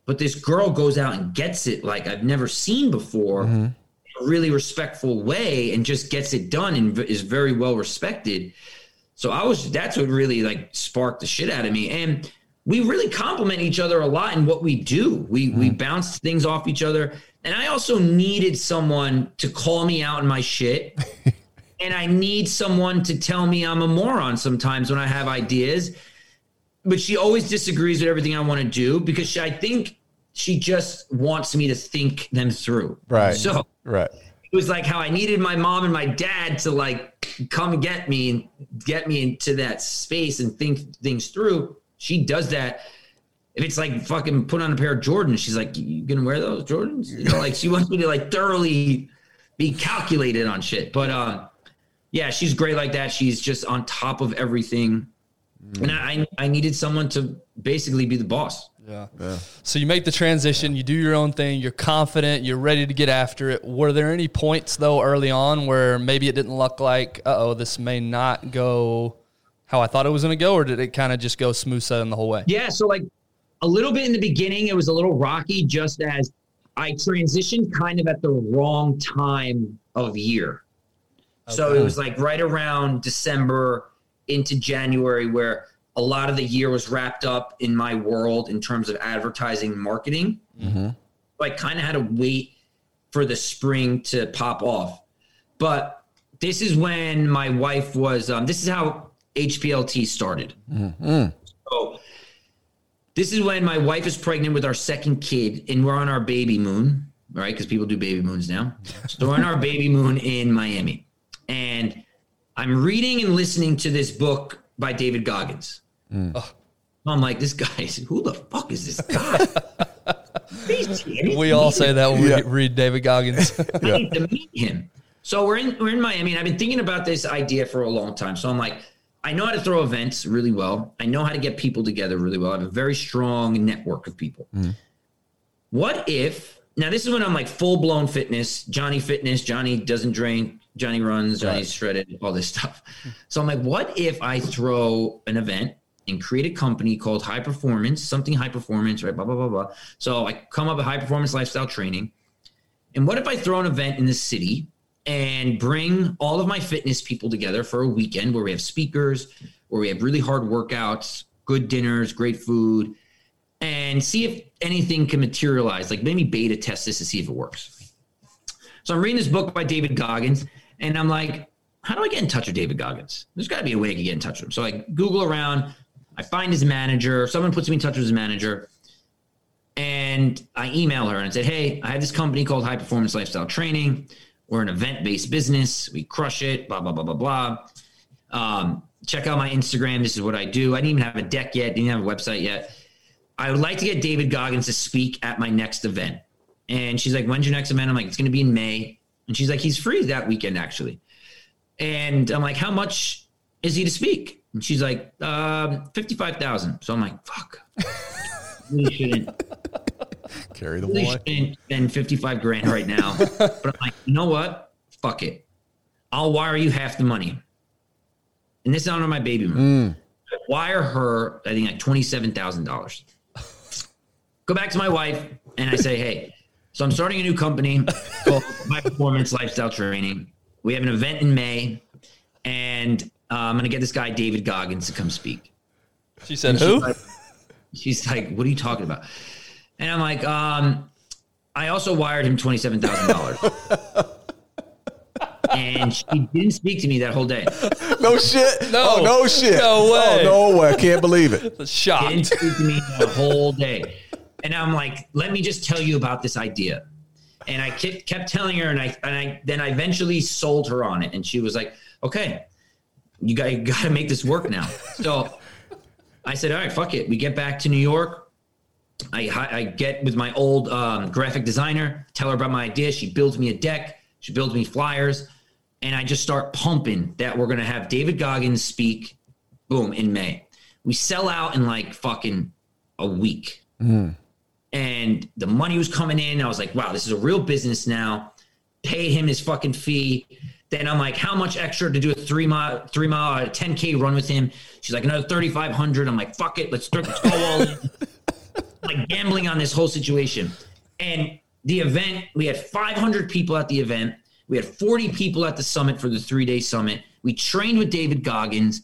But this girl goes out and gets it like I've never seen before, mm-hmm. in a really respectful way, and just gets it done and is very well respected. So I was that's what really like sparked the shit out of me. And we really complement each other a lot in what we do. We we mm-hmm. bounce things off each other. And I also needed someone to call me out in my shit. and I need someone to tell me I'm a moron sometimes when I have ideas. But she always disagrees with everything I want to do because she, I think she just wants me to think them through. Right. So Right. it was like how I needed my mom and my dad to like come get me and get me into that space and think things through. She does that if it's like fucking put on a pair of Jordans, she's like, you gonna wear those Jordans? You know, like she wants me to like thoroughly be calculated on shit. But uh, yeah, she's great like that. She's just on top of everything. And I, I needed someone to basically be the boss. Yeah. So you make the transition, you do your own thing, you're confident, you're ready to get after it. Were there any points though early on where maybe it didn't look like, uh oh, this may not go how I thought it was going to go, or did it kind of just go smooth sailing the whole way? Yeah, so like a little bit in the beginning, it was a little rocky just as I transitioned kind of at the wrong time of year. So it was like right around December into January where a lot of the year was wrapped up in my world in terms of advertising marketing. So I kind of had to wait for the spring to pop off. But this is when my wife was, um, this is how HPLT started. So this is when my wife is pregnant with our second kid and we're on our baby moon, right? Because people do baby moons now. So we're on our baby moon in Miami. And I'm reading and listening to this book by David Goggins. Mm. Oh. I'm like, this guy, is- who the fuck is this guy? We all say that when Yeah. we read David Goggins. I need to meet him. So we're in we're in Miami, and I've been thinking about this idea for a long time. So I'm like, I know how to throw events really well. I know how to get people together really well. I have a very strong network of people. Mm. What if now this is when I'm like full blown fitness, Johnny fitness, Johnny doesn't drink, Johnny runs, Johnny's shredded, all this stuff. So I'm like, what if I throw an event and create a company called High Performance, something high performance, right? Blah blah blah blah. So I come up with high performance lifestyle training. And what if I throw an event in the city and bring all of my fitness people together for a weekend where we have speakers, where we have really hard workouts, good dinners, great food, and see if anything can materialize, like maybe beta test this to see if it works. So I'm reading this book by David Goggins, and I'm like, how do I get in touch with David Goggins? There's got to be a way I can get in touch with him. So I Google around, I find his manager, someone puts me in touch with his manager, and I email her and I said, Hey, I have this company called High Performance Lifestyle Training. We're an event based business. We crush it, blah, blah, blah, blah, blah. Um, check out my Instagram. This is what I do. I didn't even have a deck yet, didn't have a website yet. I would like to get David Goggins to speak at my next event. And she's like, When's your next event? I'm like, It's going to be in May. And she's like, He's free that weekend, actually. And I'm like, How much is he to speak? And she's like, um, 55,000. So I'm like, Fuck. Really shouldn't Carry the really boy. shouldn't spend 55 grand right now. but I'm like, you know what? Fuck it. I'll wire you half the money. And this is on my baby. I wire her, I think like $27,000. Go back to my wife and I say, hey, so I'm starting a new company called High Performance Lifestyle Training. We have an event in May, and uh, I'm going to get this guy, David Goggins, to come speak. She said, She's "Who?" like, she's like, what are you talking about? And I'm like, um, I also wired him twenty seven thousand dollars. and she didn't speak to me that whole day. No shit. No. Oh, no shit. No way. Oh, no way. I can't believe it. Didn't speak to me the whole day. And I'm like, let me just tell you about this idea. And I kept, telling her, and I and I then I eventually sold her on it, and she was like, okay, you got you got to make this work now. So I said, all right, fuck it. We get back to New York. I, I get with my old um, graphic designer, tell her about my idea. She builds me a deck. She builds me flyers, and I just start pumping that we're gonna have David Goggins speak. Boom in May. We sell out in like fucking a week, and the money was coming in. I was like, wow, this is a real business now. Paid him his fucking fee. Then I'm like, how much extra to do a three mile, three mile, uh, 10k run with him? She's like, another 3,500. I'm like, fuck it, let's, let's go all in like gambling on this whole situation. And the event, we had 500 people at the event. We had 40 people at the summit for the three day summit. We trained with David Goggins.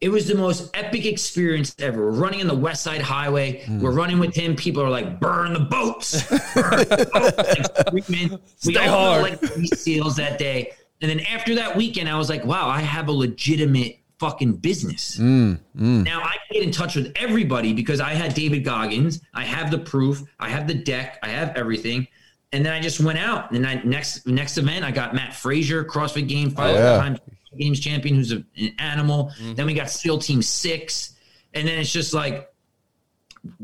It was the most epic experience ever. We're running on the West Side Highway. Hmm. We're running with him. People are like, burn the boats. Burn the boats. Like, screaming. we Stay all hard. felt like SEALs that day. And then after that weekend, I was like, wow, I have a legitimate fucking business. Hmm, hmm. Now I can get in touch with everybody because I had David Goggins. I have the proof. I have the deck. I have everything. And then I just went out. And I next next event, I got Mat Fraser, CrossFit Game five oh, yeah. times games champion, who's a, an animal. Mm-hmm. Then we got SEAL Team Six, and then it's just like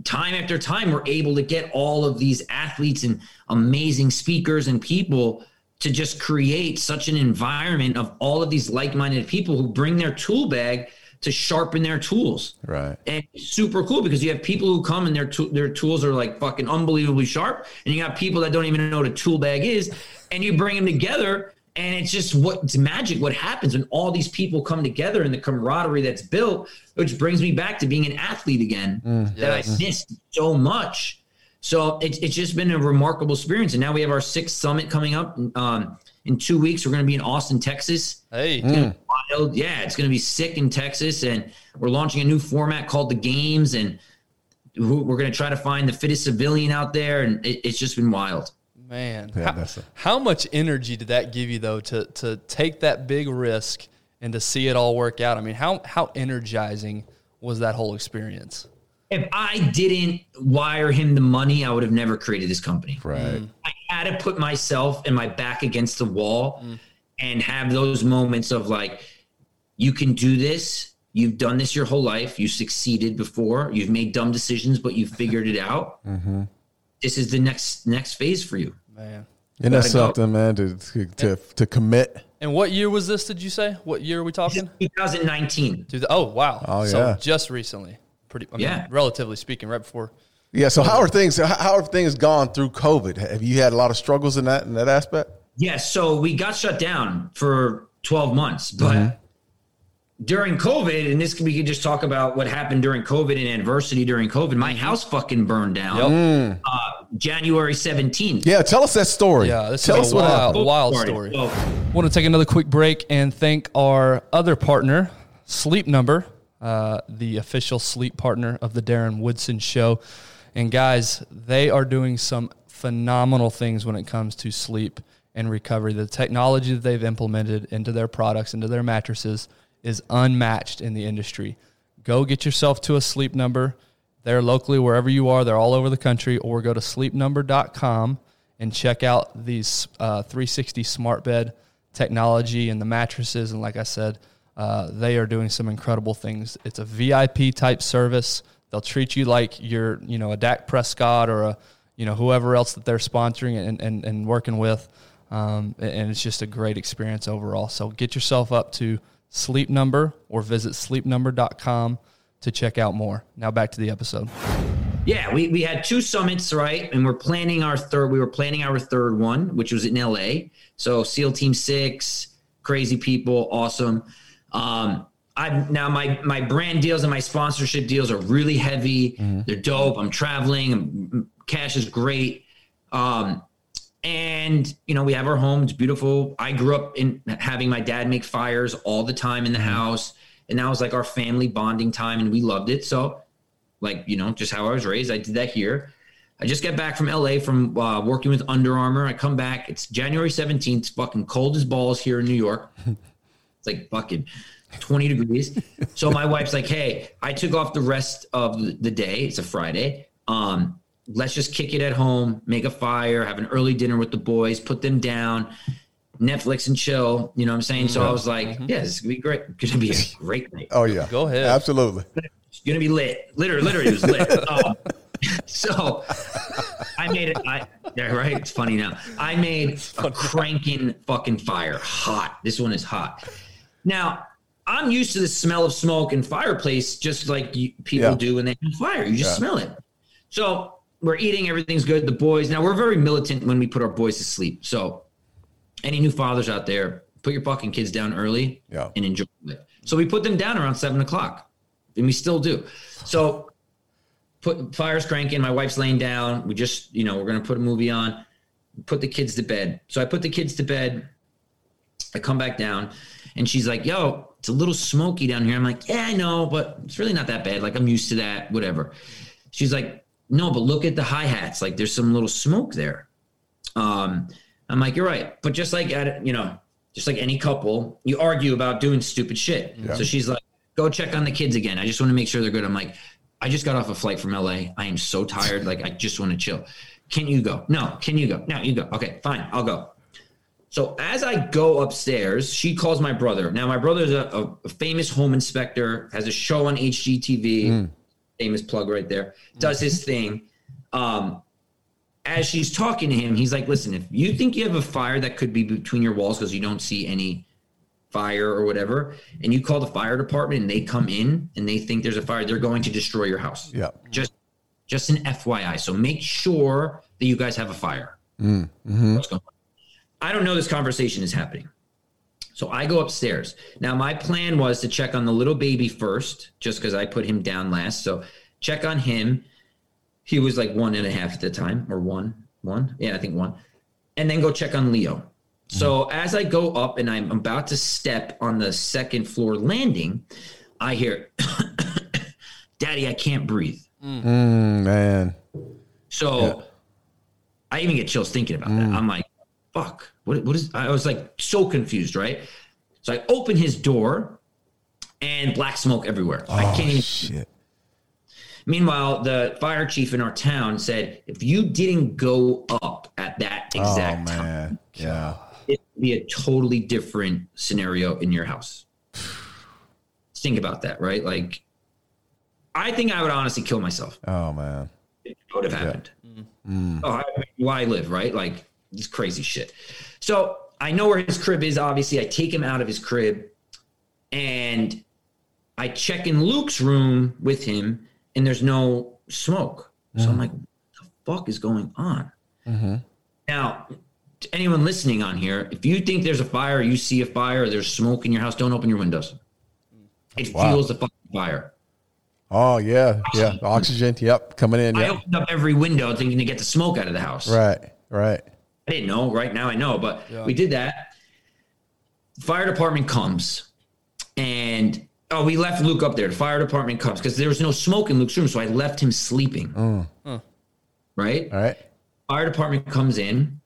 time after time, we're able to get all of these athletes and amazing speakers and people to just create such an environment of all of these like-minded people who bring their tool bag to sharpen their tools. Right. And super cool because you have people who come and their to- their tools are like fucking unbelievably sharp, and you got people that don't even know what a tool bag is, and you bring them together, and it's just what it's magic. What happens when all these people come together and the camaraderie that's built, which brings me back to being an athlete again that Yes. I missed so much. So it's it's just been a remarkable experience, and now we have our sixth summit coming up. Um, in two weeks, we're going to be in Austin, Texas Hey, wild. Yeah, it's going to be sick in Texas, and we're launching a new format called the Games, and we're going to try to find the fittest civilian out there, and it, it's just been wild. Man. Yeah, how, that's a- how much energy did that give you though to to take that big risk and to see it all work out? I mean, how how energizing was that whole experience? If I didn't wire him the money, I would have never created this company. Right. Mm. I had to put myself and my back against the wall mm. and have those moments of like, you can do this. You've done this your whole life. You succeeded before. You've made dumb decisions, but you figured it out. Mm-hmm. This is the next next phase for you. Man. And that's go. something, man, to, to, to, to commit. And what year was this? Did you say? What year are we talking? 2019. Oh wow! Oh, so yeah. just recently, pretty. I mean, Yeah. relatively speaking, right before. Yeah. So how are things? How how have things gone through COVID? Have you had a lot of struggles in that in that aspect? Yes. So we got shut down for 12 months, but mm-hmm. During COVID, and this we could just talk about what happened during COVID and adversity during COVID. My house fucking burned down. Yep. Uh, January 17th. Yeah. Tell us that story. Yeah, this tell is us a what wild, happened. wild story. So, want to take another quick break and thank our other partner, Sleep Number, uh, the official sleep partner of the Darren Woodson Show. And guys, they are doing some phenomenal things when it comes to sleep and recovery. The technology that they've implemented into their products, into their mattresses, is unmatched in the industry. Go get yourself to a Sleep Number. They're locally wherever you are. They're all over the country. Or go to sleepnumber.com and check out these uh, 360 smart bed technology and the mattresses. And like I said, uh, they are doing some incredible things. It's a VIP type service. They'll treat you like you're, you know, a Dak Prescott or a, you know, whoever else that they're sponsoring and, and, and working with. Um, and it's just a great experience overall. So get yourself up to Sleep Number or visit sleepnumber.com to check out more. Now back to the episode. yeah, we, we had two summits, right? And we're planning our third. We were planning our third one, which was in LA. So SEAL Team Six, crazy people, awesome. Um, I now my my brand deals and my sponsorship deals are really heavy. They're dope. I'm traveling. Cash is great. Um, and you know we have our home. It's beautiful. I grew up in having my dad make fires all the time in the house, and that was like our family bonding time, and we loved it. So like you know just how I was raised. I did that here. I just got back from LA from uh, working with Under Armour. I come back. It's January 17th. It's fucking cold as balls here in New York. It's like fucking 20 degrees. So my wife's like, hey, I took off the rest of the the day. It's a Friday. Um, let's just kick it at home, make a fire, have an early dinner with the boys, put them down, Netflix and chill. You know what I'm saying? So I was like, yeah, this is gonna be great. Gonna be a great night. Oh yeah. Go ahead. Absolutely. It's gonna be lit. Literally, literally, it was lit. Um, so I made it. I yeah, right. It's funny now. I made a cranking fucking fire, hot. This one is hot. Now I'm used to the smell of smoke and fireplace, just like you, people Yeah. do when they have fire. You just Yeah. smell it. So we're eating. Everything's good. The boys. Now we're very militant when we put our boys to sleep. So any new fathers out there, put your fucking kids down early Yeah. and enjoy it. So we put them down around seven o'clock, and we still do. So put fires cranking. My wife's laying down. We just, you know, we're gonna put a movie on. Put the kids to bed. So I put the kids to bed. I come back down, and she's like, "Yo, it's a little smoky down here." I'm like, "Yeah, I know, but it's really not that bad. Like I'm used to that. Whatever." She's like, "No, but look at the hi hats. Like there's some little smoke there." Um, I'm like, "You're right," but just like at you know, just like any couple, you argue about doing stupid shit. So she's like, "Go check on the kids again. I just want to make sure they're good." I'm like, "I just got off a flight from LA. I am so tired. Like I just want to chill. Can you go? No. Can you go? No, you go. Okay, fine. I'll go." So as I go upstairs, she calls my brother. Now my brother is a, a famous home inspector, has a show on HGTV. Famous plug right there, does his mm-hmm. thing. Um, as she's talking to him, he's like, "Listen, if you think you have a fire that could be between your walls because you don't see any fire or whatever, and you call the fire department and they come in and they think there's a fire, they're going to destroy your house. Yeah. Just, just an FYI. So make sure that you guys have a fire. Mm, mm-hmm. What's going on? I don't know this conversation is happening. So I go upstairs. Now, my plan was to check on the little baby first, just because I put him down last. So check on him. He was like one and a half at the time, or one, one. Yeah, I think one. And then go check on Leo. So mm-hmm. as I go up and I'm about to step on the second floor landing, I hear, Daddy, I can't breathe. Mm. mm, man. So Yeah. I even get chills thinking about that. Mm. I'm like, fuck, what, what is, I was like so confused, right? So I open his door and black smoke everywhere. I Oh, can't even. shit. Meanwhile, the fire chief in our town said, if you didn't go up at that Oh, exact time. Yeah. it would be a totally different scenario in your house. Think about that, right? Like, I think I would honestly kill myself. Oh, man. it would have happened. Mm. Mm. Oh, I, why live, right? Like this crazy shit. So I know where his crib is. Obviously, I take him out of his crib, and I check in Luke's room with him, and there's no smoke. So I'm mm-hmm. like, what the fuck is going on? Mm-hmm. Now, to anyone listening on here, if you think there's a fire, you see a fire, or there's smoke in your house, don't open your windows. It Wow. fuels the fucking fire. Oh, yeah. Yeah. Oxygen. Yep. Coming in. I Yep. opened up every window thinking to get the smoke out of the house. Right. Right. I didn't know. Right now, I know, but we did that. Fire department comes, and oh, we left Luke up there. The fire department comes because there was no smoke in Luke's room, so I left him sleeping. Oh. Right. All right. Fire department comes in.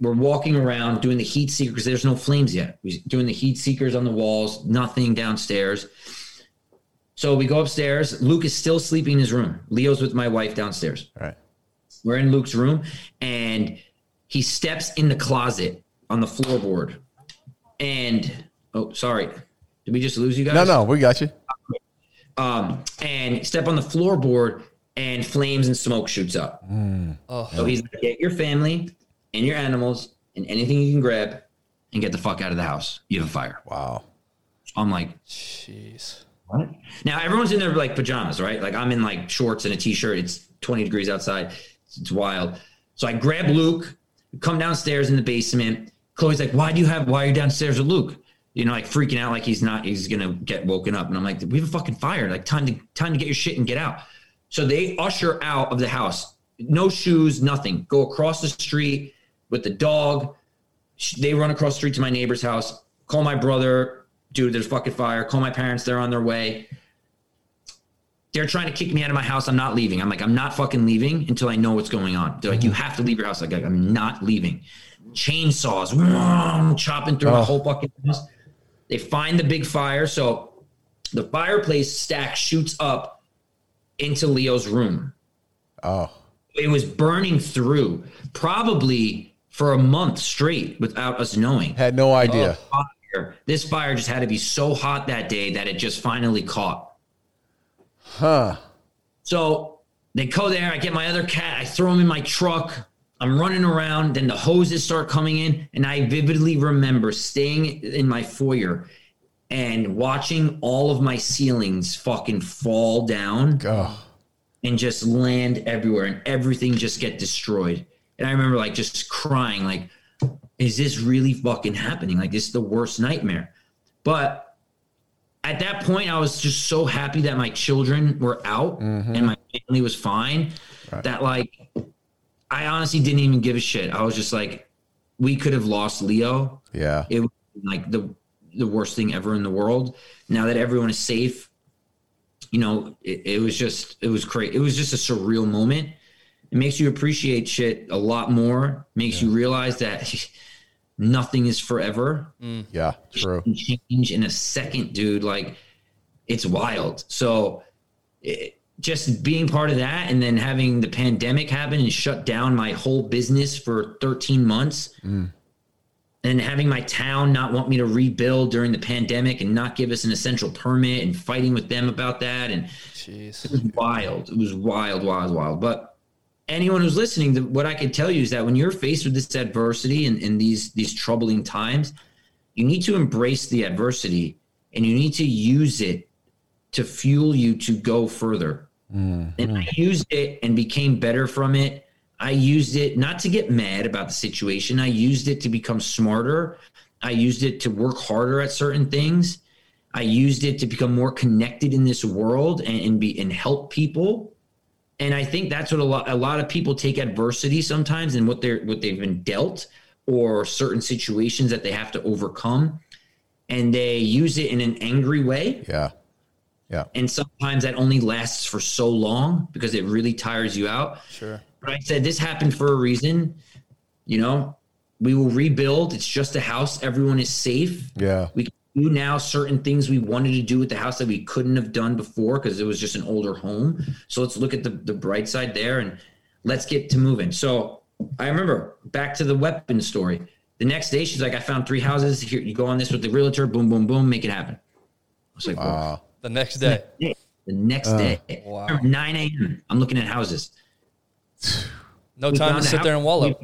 We're walking around doing the heat seeker because there's no flames yet. We're doing the heat seekers on the walls, nothing downstairs. So we go upstairs. Luke is still sleeping in his room. Leo's with my wife downstairs. All right. We're in Luke's room, and he steps in the closet on the floorboard. And oh, sorry, did we just lose you guys? No, no. We got you. Um, and step on the floorboard, and flames and smoke shoots up. Oh, So he's like, get your family and your animals and anything you can grab, and get the fuck out of the house. You have a fire. Wow. I'm like, jeez. what? Now everyone's in their like pajamas, right? Like I'm in like shorts and a t-shirt. It's 20 degrees outside. It's, it's wild. So I grab Luke, come downstairs in the basement. Chloe's like, "Why do you have? Why are you downstairs with Luke?" You know, like freaking out, like he's not. He's gonna get woken up. And I'm like, "We have a fucking fire. Like time to time to get your shit and get out." So they usher out of the house. No shoes, nothing. Go across the street with the dog. They run across the street to my neighbor's house. Call my brother. Dude, there's fucking fire. Call my parents. They're on their way. They're trying to kick me out of my house. I'm not leaving. I'm like, I'm not fucking leaving until I know what's going on. They're like, you have to leave your house. Like, I'm not leaving. Chainsaws, chopping through my Oh. whole fucking house. They find the big fire. So the fireplace stack shoots up into Leo's room. Oh. It was burning through probably for a month straight without us knowing. Had no idea. Fire. This fire just had to be so hot that day that it just finally caught. Huh. So they go there. I get my other cat. I throw him in my truck. I'm running around. Then the hoses start coming in. And I vividly remember staying in my foyer and watching all of my ceilings fucking fall down Oh. and just land everywhere and everything just get destroyed. And I remember like just crying, like, is this really fucking happening? Like, this is the worst nightmare. But at that point, I was just so happy that my children were out mm-hmm. and my family was fine that, like, I honestly didn't even give a shit. I was just like, we could have lost Leo. Yeah. It was like the the worst thing ever in the world. Now that everyone is safe, you know, it, it was just it was great. It was just a surreal moment. It makes you appreciate shit a lot more. Makes you realize that nothing is forever. Mm. Yeah. True. Can change in a second, dude. Like it's wild. So it, just being part of that and then having the pandemic happen and shut down my whole business for 13 months mm. and having my town not want me to rebuild during the pandemic and not give us an essential permit and fighting with them about that and Jeez. it was wild it was wild wild wild but anyone who's listening the, what i can tell you is that when you're faced with this adversity and, and these these troubling times you need to embrace the adversity and you need to use it to fuel you to go further and i mm-hmm. used it and became better from it I used it not to get mad about the situation. I used it to become smarter. I used it to work harder at certain things. I used it to become more connected in this world and, and be and help people. And I think that's what a lot a lot of people take adversity sometimes and what they're what they've been dealt or certain situations that they have to overcome and they use it in an angry way Yeah. Yeah. and sometimes that only lasts for so long because it really tires you out Sure. but I said this happened for a reason. You know, we will rebuild. It's just a house. Everyone is safe. Yeah. We can do now certain things we wanted to do with the house that we couldn't have done before because it was just an older home. So let's look at the, the bright side there and let's get to moving. So I remember back to the weapon story. The next day, she's like, I found three houses. Here, you go on this with the realtor, boom, boom, boom, make it happen. I was like, well, Uh, The next day. the next day, wow. 9 a.m., I'm looking at houses. No We time to found a sit there and wallow.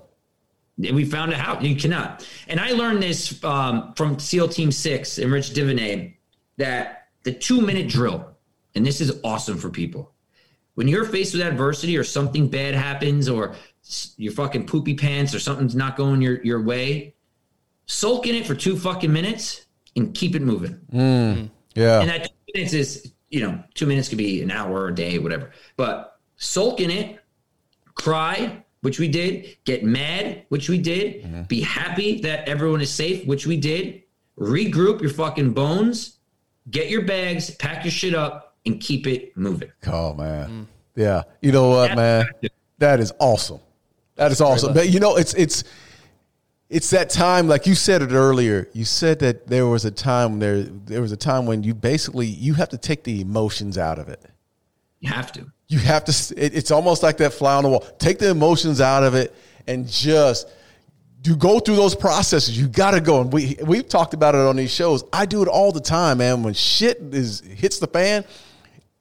We, we found a house. You cannot. And I learned this um, from SEAL Team Six and Rich Diviney that the two minute drill, and this is awesome for people. When you're faced with adversity or something bad happens or s- your fucking poopy pants or something's not going your, your way, sulk in it for two fucking minutes and keep it moving. yeah. And that two minutes is, you know, two minutes could be an hour, a day, whatever. But sulk in it, cry, which we did, get mad, which we did, mm-hmm. be happy that everyone is safe, which we did, regroup your fucking bones, get your bags, pack your shit up, and keep it moving. Oh man. Mm. Yeah. You know what, man? That is awesome. That is awesome. But you know, it's it's it's that time, like you said it earlier. You said that there was a time when there there was a time when you basically you have to take the emotions out of it. You have to. You have to. It, it's almost like that fly on the wall. Take the emotions out of it and just you go through those processes. You got to go, and we we've talked about it on these shows. I do it all the time, man. When shit is hits the fan,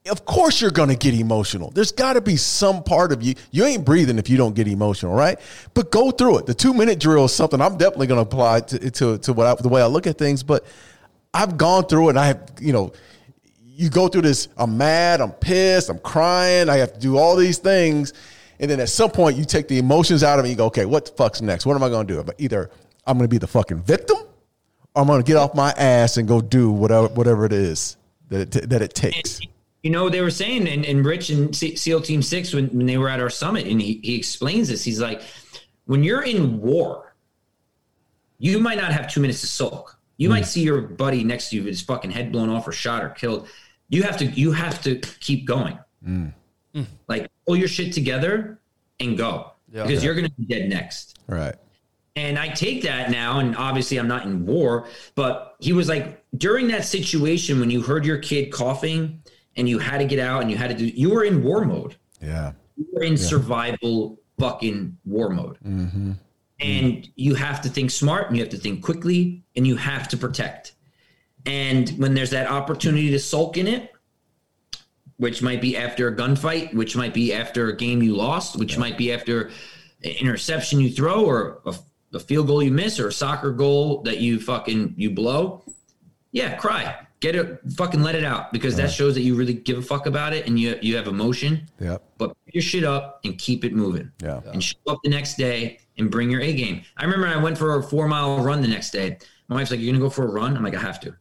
of course you're gonna get emotional. There's got to be some part of you. You ain't breathing if you don't get emotional, right? But go through it. The two minute drill is something I'm definitely gonna apply to to, to what I, the way I look at things. But I've gone through it, and I have you know you go through this i'm mad i'm pissed i'm crying i have to do all these things. And then at some point you take the emotions out of it and you go okay what the fuck's next? What am i going to do But either i'm going to be the fucking victim or i'm going to get off my ass and go do whatever whatever it is that it, that it takes. You know, they were saying, and, and Rich and SEAL Team Six, when, when they were at our summit, and he, he explains this, he's like, when you're in war, you might not have two minutes to sulk. You might hmm. see your buddy next to you with his fucking head blown off or shot or killed. You have to you have to keep going. Mm. Mm. Like pull your shit together and go. Yeah. because you're gonna be dead next. right And I take that now, and obviously I'm not in war, but he was like, during that situation when you heard your kid coughing and you had to get out and you had to do, you were in war mode. yeah You were in survival fucking war mode. Mm-hmm. And you have to think smart and you have to think quickly and you have to protect. And when there's that opportunity to sulk in it, which might be after a gunfight, which might be after a game you lost, which might be after an interception you throw or a, a field goal you miss or a soccer goal that you fucking you blow. Yeah, cry. Get it fucking let it out because that shows that you really give a fuck about it and you you have emotion. Yep. But pick your shit up and keep it moving. Yeah. And show up the next day and bring your A game. I remember I went for a four mile run the next day. My wife's like, You're gonna go for a run? I'm like, I have to.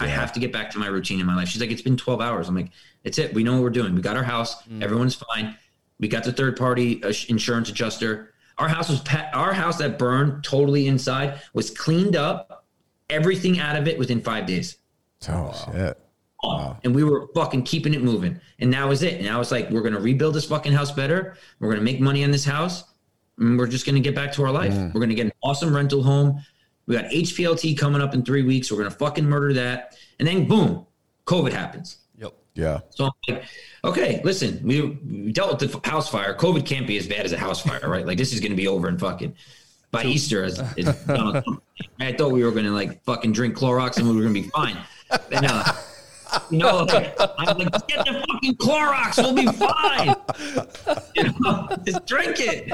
I have to get back to my routine in my life. She's like, It's been 12 hours. I'm like, It's it. We know what we're doing. We got our house. Everyone's fine. We got the third party uh, insurance adjuster. Our house was pa- our house that burned totally inside was cleaned up, everything out of it within five days oh shit and we were fucking keeping it moving. And that was it. And I was like, we're gonna rebuild this fucking house better. We're gonna make money on this house, and we're just gonna get back to our life. We're gonna get an awesome rental home. We got HPLT coming up in three weeks. We're gonna fucking murder that. And then boom, COVID happens. Yep. yeah So I'm like, okay, listen, we, we dealt with the house fire. COVID can't be as bad as a house fire, right? Like this is gonna be over and fucking. by Easter. As, as I thought we were going to like fucking drink Clorox and we were going to be fine. And, uh, you know, like, I'm like, just get the fucking Clorox, we'll be fine. You know, just drink it.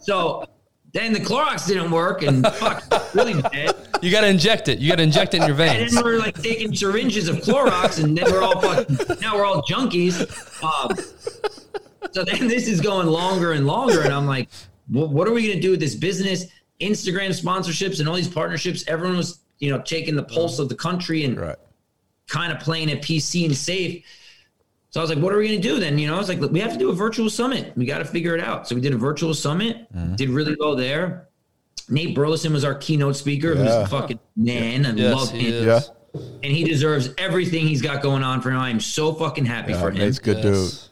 So then the Clorox didn't work, and fuck, really bad. You got to inject it. You got to inject it in your veins. And then we're like taking syringes of Clorox, and then we're all fucking. Now we're all junkies. Um, so then this is going longer and longer, and I'm like, well, what are we going to do with this business? Instagram sponsorships and all these partnerships. Everyone was, you know, taking the pulse of the country and Right. kind of playing it PC and safe. So I was like, what are we going to do then? You know, I was like, we have to do a virtual summit. We got to figure it out. So we did a virtual summit, did really well there. Nate Burleson was our keynote speaker, Yeah. who's a fucking man. I Yes, love him. Yeah. And he deserves everything he's got going on for him. I am so fucking happy Yeah, for him. Nate's good dude. Yes.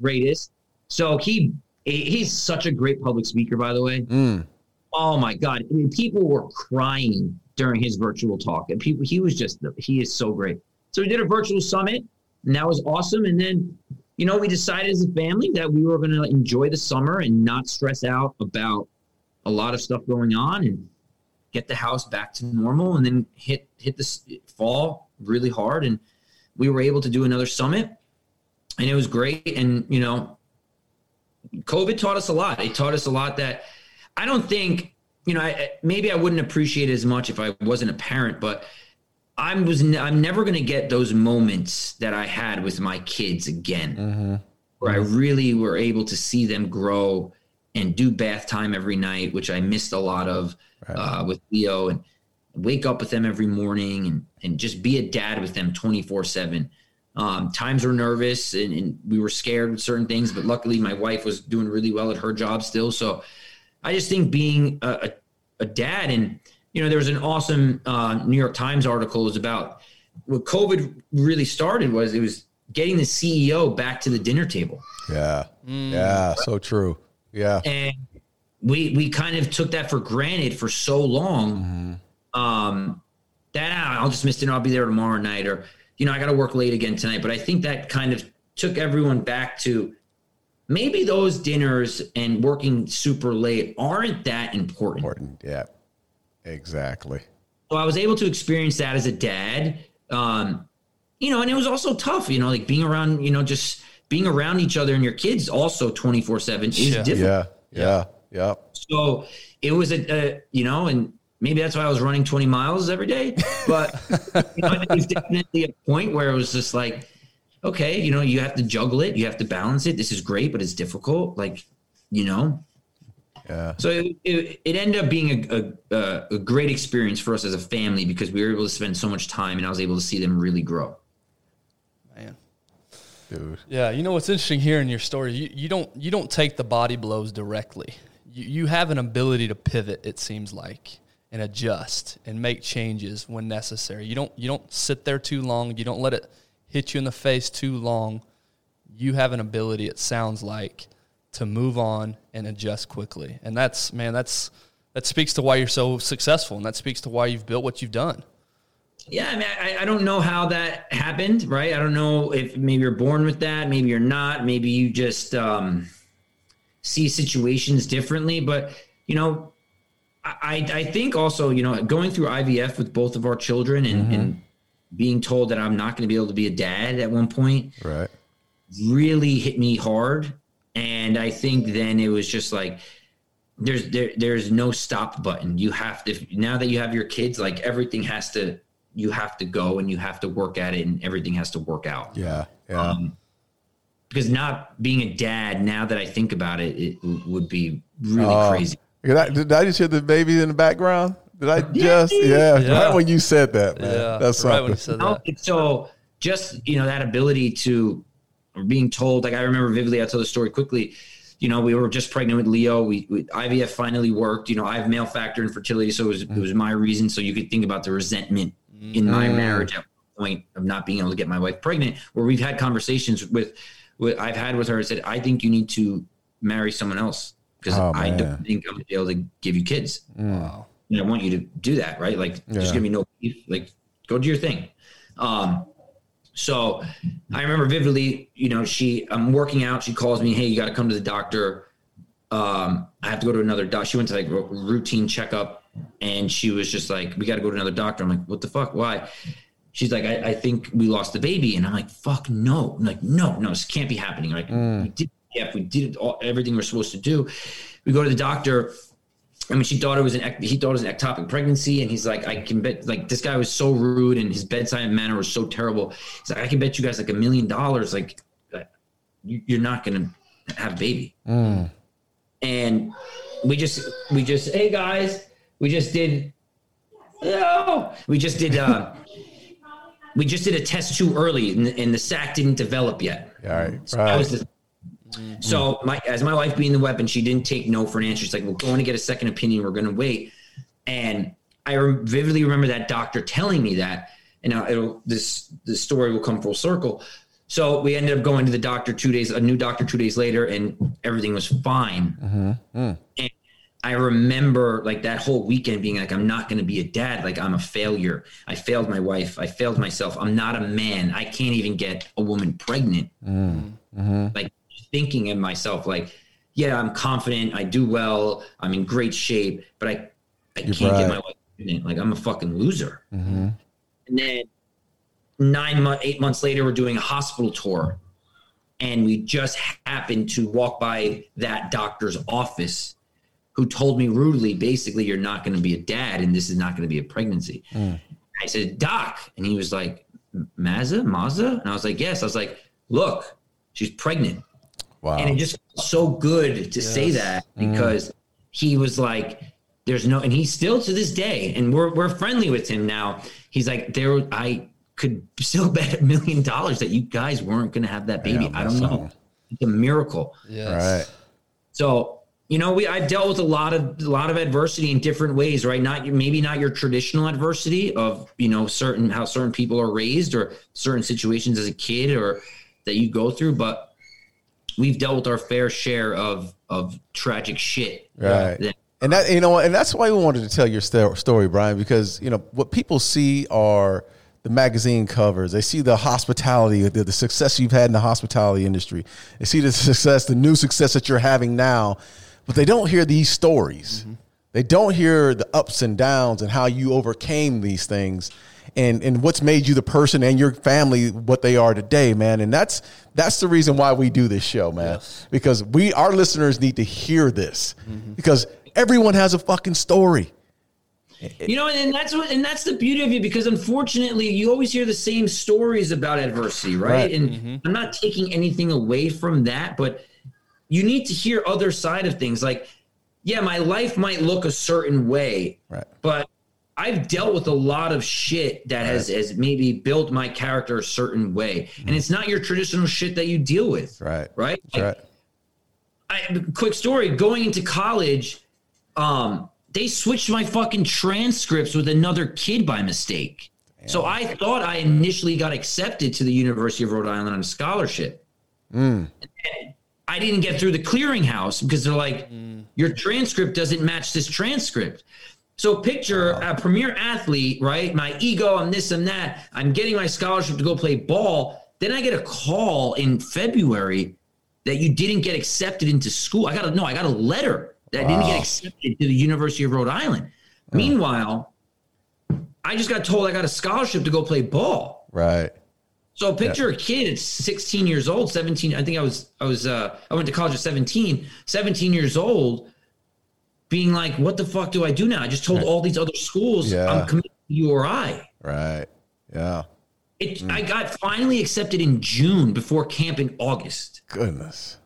Greatest. So he he's such a great public speaker, by the way. Mm. Oh my god, I mean, people were crying during his virtual talk, and people he was just he is so great. So we did a virtual summit, and that was awesome. And then, you know, we decided as a family that we were going to enjoy the summer and not stress out about a lot of stuff going on, and get the house back to normal, and then hit hit this fall really hard, and we were able to do another summit, and it was great. And you know, COVID taught us a lot. It taught us a lot that I don't think, you know, I, maybe I wouldn't appreciate it as much if I wasn't a parent, but I was n- I'm never going to get those moments that I had with my kids again, Mm-hmm. where I really were able to see them grow and do bath time every night, which I missed a lot of Right. uh, with Leo, and wake up with them every morning and and just be a dad with them 24 seven. Um, times were nervous and, and we were scared with certain things, but luckily my wife was doing really well at her job still. So I just think being a, a, a dad and you know there was an awesome uh, New York Times article was about what COVID really started was it was getting the CEO back to the dinner table Yeah. Mm. Yeah. So true. Yeah. and we we kind of took that for granted for so long um that "Ah, i'll just miss dinner i'll be there tomorrow night or you know i gotta work late again tonight but i think that kind of took everyone back to maybe those dinners and working super late aren't that important Important. Yeah. Exactly. so I was able to experience that as a dad. Um, you know, and it was also tough, you know, like being around, you know, just being around each other and your kids also 24 seven is Yeah. difficult. Yeah. Yeah. Yeah. So it was a, a, you know, and maybe that's why I was running 20 miles every day, but you know, it was definitely a point where it was just like, okay, you know, you have to juggle it. You have to balance it. This is great, but it's difficult. Like, you know, Yeah. so it, it, it ended up being a, a, a great experience for us as a family because we were able to spend so much time and I was able to see them really grow. Man. Dude. Yeah, you know what's interesting here in your story, you, you don't you don't take the body blows directly. You you have an ability to pivot, it seems like, and adjust and make changes when necessary. You don't you don't sit there too long, you don't let it hit you in the face too long. You have an ability, it sounds like, to move on and adjust quickly. And that's man, that's that speaks to why you're so successful and that speaks to why you've built what you've done. Yeah, I mean, I, I don't know how that happened, right? I don't know if maybe you're born with that, maybe you're not, maybe you just um, see situations differently. But you know, I I think also you know going through IVF with both of our children and, and being told that I'm not going to be able to be a dad at one point Right. really hit me hard and i think then it was just like there's there, there's no stop button you have to now that you have your kids like everything has to you have to go and you have to work at it and everything has to work out Yeah. Yeah. um, because not being a dad now that i think about it it would be really Oh. crazy Did I, did I just hear the baby in the background? Did I just? Yeah. Yeah. Right when you said that, man. Yeah, That's right something. when you said that. so just you know that ability to or being told like i remember vividly i'll tell the story quickly you know we were just pregnant with leo we, we ivf finally worked you know i have male factor infertility so it was, it was my reason so you could think about the resentment in my Mm. marriage at point of not being able to get my wife pregnant where we've had conversations with, with i've had with her said i think you need to marry someone else because Oh, i man. don't think i'm gonna be able to give you kids Wow. and I want you to do that, right? Like, Yeah. there's gonna be no beef. Like, go do your thing. Um, so I remember vividly, you know, she, I'm working out. She calls me, hey, you got to come to the doctor. Um, I have to go to another doctor. She went to like a routine checkup and she was just like, we got to go to another doctor. I'm like, what the fuck? Why? She's like, I, I think we lost the baby. And I'm like, fuck no. I'm like, no, no, this can't be happening. Like, we did, yeah, we did all, everything we're supposed to do. We go to the doctor. I mean, she thought it was an he thought it was an ectopic pregnancy, and he's like, I can bet like this guy was so rude, and his bedside manner was so terrible. He's like, I can bet you guys like a million dollars, like you- you're not gonna have a baby. And we just we just hey guys, we just did no, we just did uh we just did a test too early, and, and the sac didn't develop yet. All right. So that was Right. So my as my wife being the weapon, she didn't take no for an answer. She's like, "We're going to get a second opinion. We're going to wait." And I rem- vividly remember that doctor telling me that. And now it'll this this story will come full circle. So we ended up going to the doctor two days, a new doctor two days later, and everything was fine. Mm-hmm. Mm. And I remember like that whole weekend being like, I'm not going to be a dad. Like I'm a failure. I failed my wife. I failed myself. I'm not a man. I can't even get a woman pregnant. Mm. Mm-hmm. Like thinking in myself, like, yeah, I'm confident. I do well. I'm in great shape, but I, I can't right. get my wife pregnant. Like I'm a fucking loser. Mm-hmm. And then nine months, eight months later, we're doing a hospital tour. And we just happened to walk by that doctor's office who told me rudely, basically, you're not going to be a dad and this is not going to be a pregnancy. Mm. I said, Doc. And he was like, Mazza, Mazza? And I was like, yes. I was like, look, she's pregnant. Wow. And it just felt so good to say that because he was like, there's no, and he's still to this day, and we're, we're friendly with him now. He's like, there, I could still bet a million dollars that you guys weren't going to have that baby. Yeah, I don't know. It's a miracle. Yes. Right. So, you know, we I've dealt with a lot of a lot of adversity in different ways, right? Not maybe not your traditional adversity of, you know, certain how certain people are raised or certain situations as a kid or that you go through, but we've dealt with our fair share of of tragic shit. Right. That- And that you know, and that's why we wanted to tell your sto- story, Brian, because you know what people see are the magazine covers. They see the hospitality, the, the success you've had in the hospitality industry. They see the success, the new success that you're having now, but they don't hear these stories. Mm-hmm. They don't hear the ups and downs and how you overcame these things. And, and what's made you the person and your family what they are today, man. And that's that's the reason why we do this show, man. Yes. Because we our listeners need to hear this. Mm-hmm. Because everyone has a fucking story. You know, and that's what, and that's the beauty of it because unfortunately, you always hear the same stories about adversity, right? Right. And mm-hmm. I'm not taking anything away from that, but you need to hear other side of things. Like, yeah, my life might look a certain way, Right. but I've dealt with a lot of shit that has has maybe built my character a certain way, and it's not your traditional shit that you deal with, Right. Right? That's right. I, quick story going into college um they switched my fucking transcripts with another kid by mistake. So i thought i initially got accepted to the university of rhode island on a scholarship. And i didn't get through the clearinghouse because they're like your transcript doesn't match this transcript so picture a premier athlete right my ego i'm this and that i'm getting my scholarship to go play ball then i get a call in february that you didn't get accepted into school. I got a no, I got a letter that I didn't get accepted to the University of Rhode Island. Meanwhile, I just got told I got a scholarship to go play ball. Right. So picture a kid at 16 years old, 17. I think I was I was uh I went to college at 17, 17 years old, being like, what the fuck do I do now? I just told all these other schools Yeah. I'm committed to URI. Right. Yeah. It, hmm. I got finally accepted in June before camp in August. Goodness.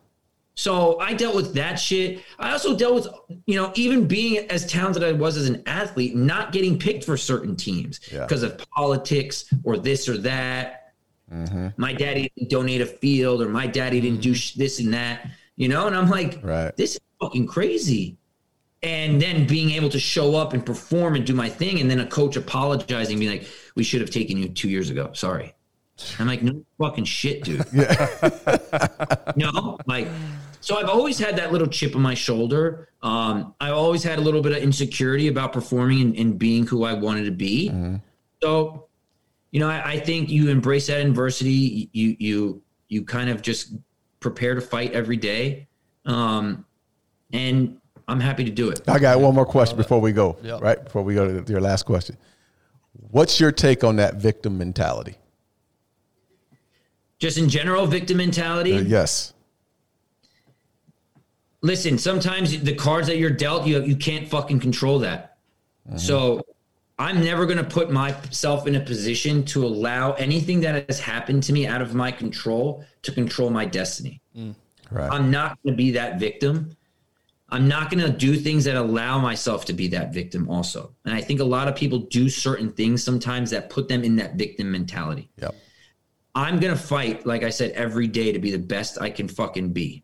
So I dealt with that shit. I also dealt with, you know, even being as talented as I was as an athlete, not getting picked for certain teams Yeah. because of politics or this or that. Mm-hmm. My daddy didn't donate a field or my daddy didn't do mm-hmm. sh- this and that, you know? And I'm like, Right. this is fucking crazy. And then being able to show up and perform and do my thing, and then a coach apologizing, being like, we should have taken you two years ago. Sorry. I'm like, no fucking shit, dude. you know, like, so I've always had that little chip on my shoulder. Um, I always had a little bit of insecurity about performing and, and being who I wanted to be. So, you know, I, I think you embrace that adversity. You, you, you kind of just prepare to fight every day. Um, and I'm happy to do it. I got one more question before we go. Yep. Right before we go to your last question. What's your take on that victim mentality? Just in general, victim mentality. Uh, yes. listen, sometimes the cards that you're dealt, you you can't fucking control that. So I'm never going to put myself in a position to allow anything that has happened to me out of my control to control my destiny. Right. I'm not going to be that victim. I'm not going to do things that allow myself to be that victim also. And I think a lot of people do certain things sometimes that put them in that victim mentality. yep. I'm going to fight, like I said, every day to be the best I can fucking be.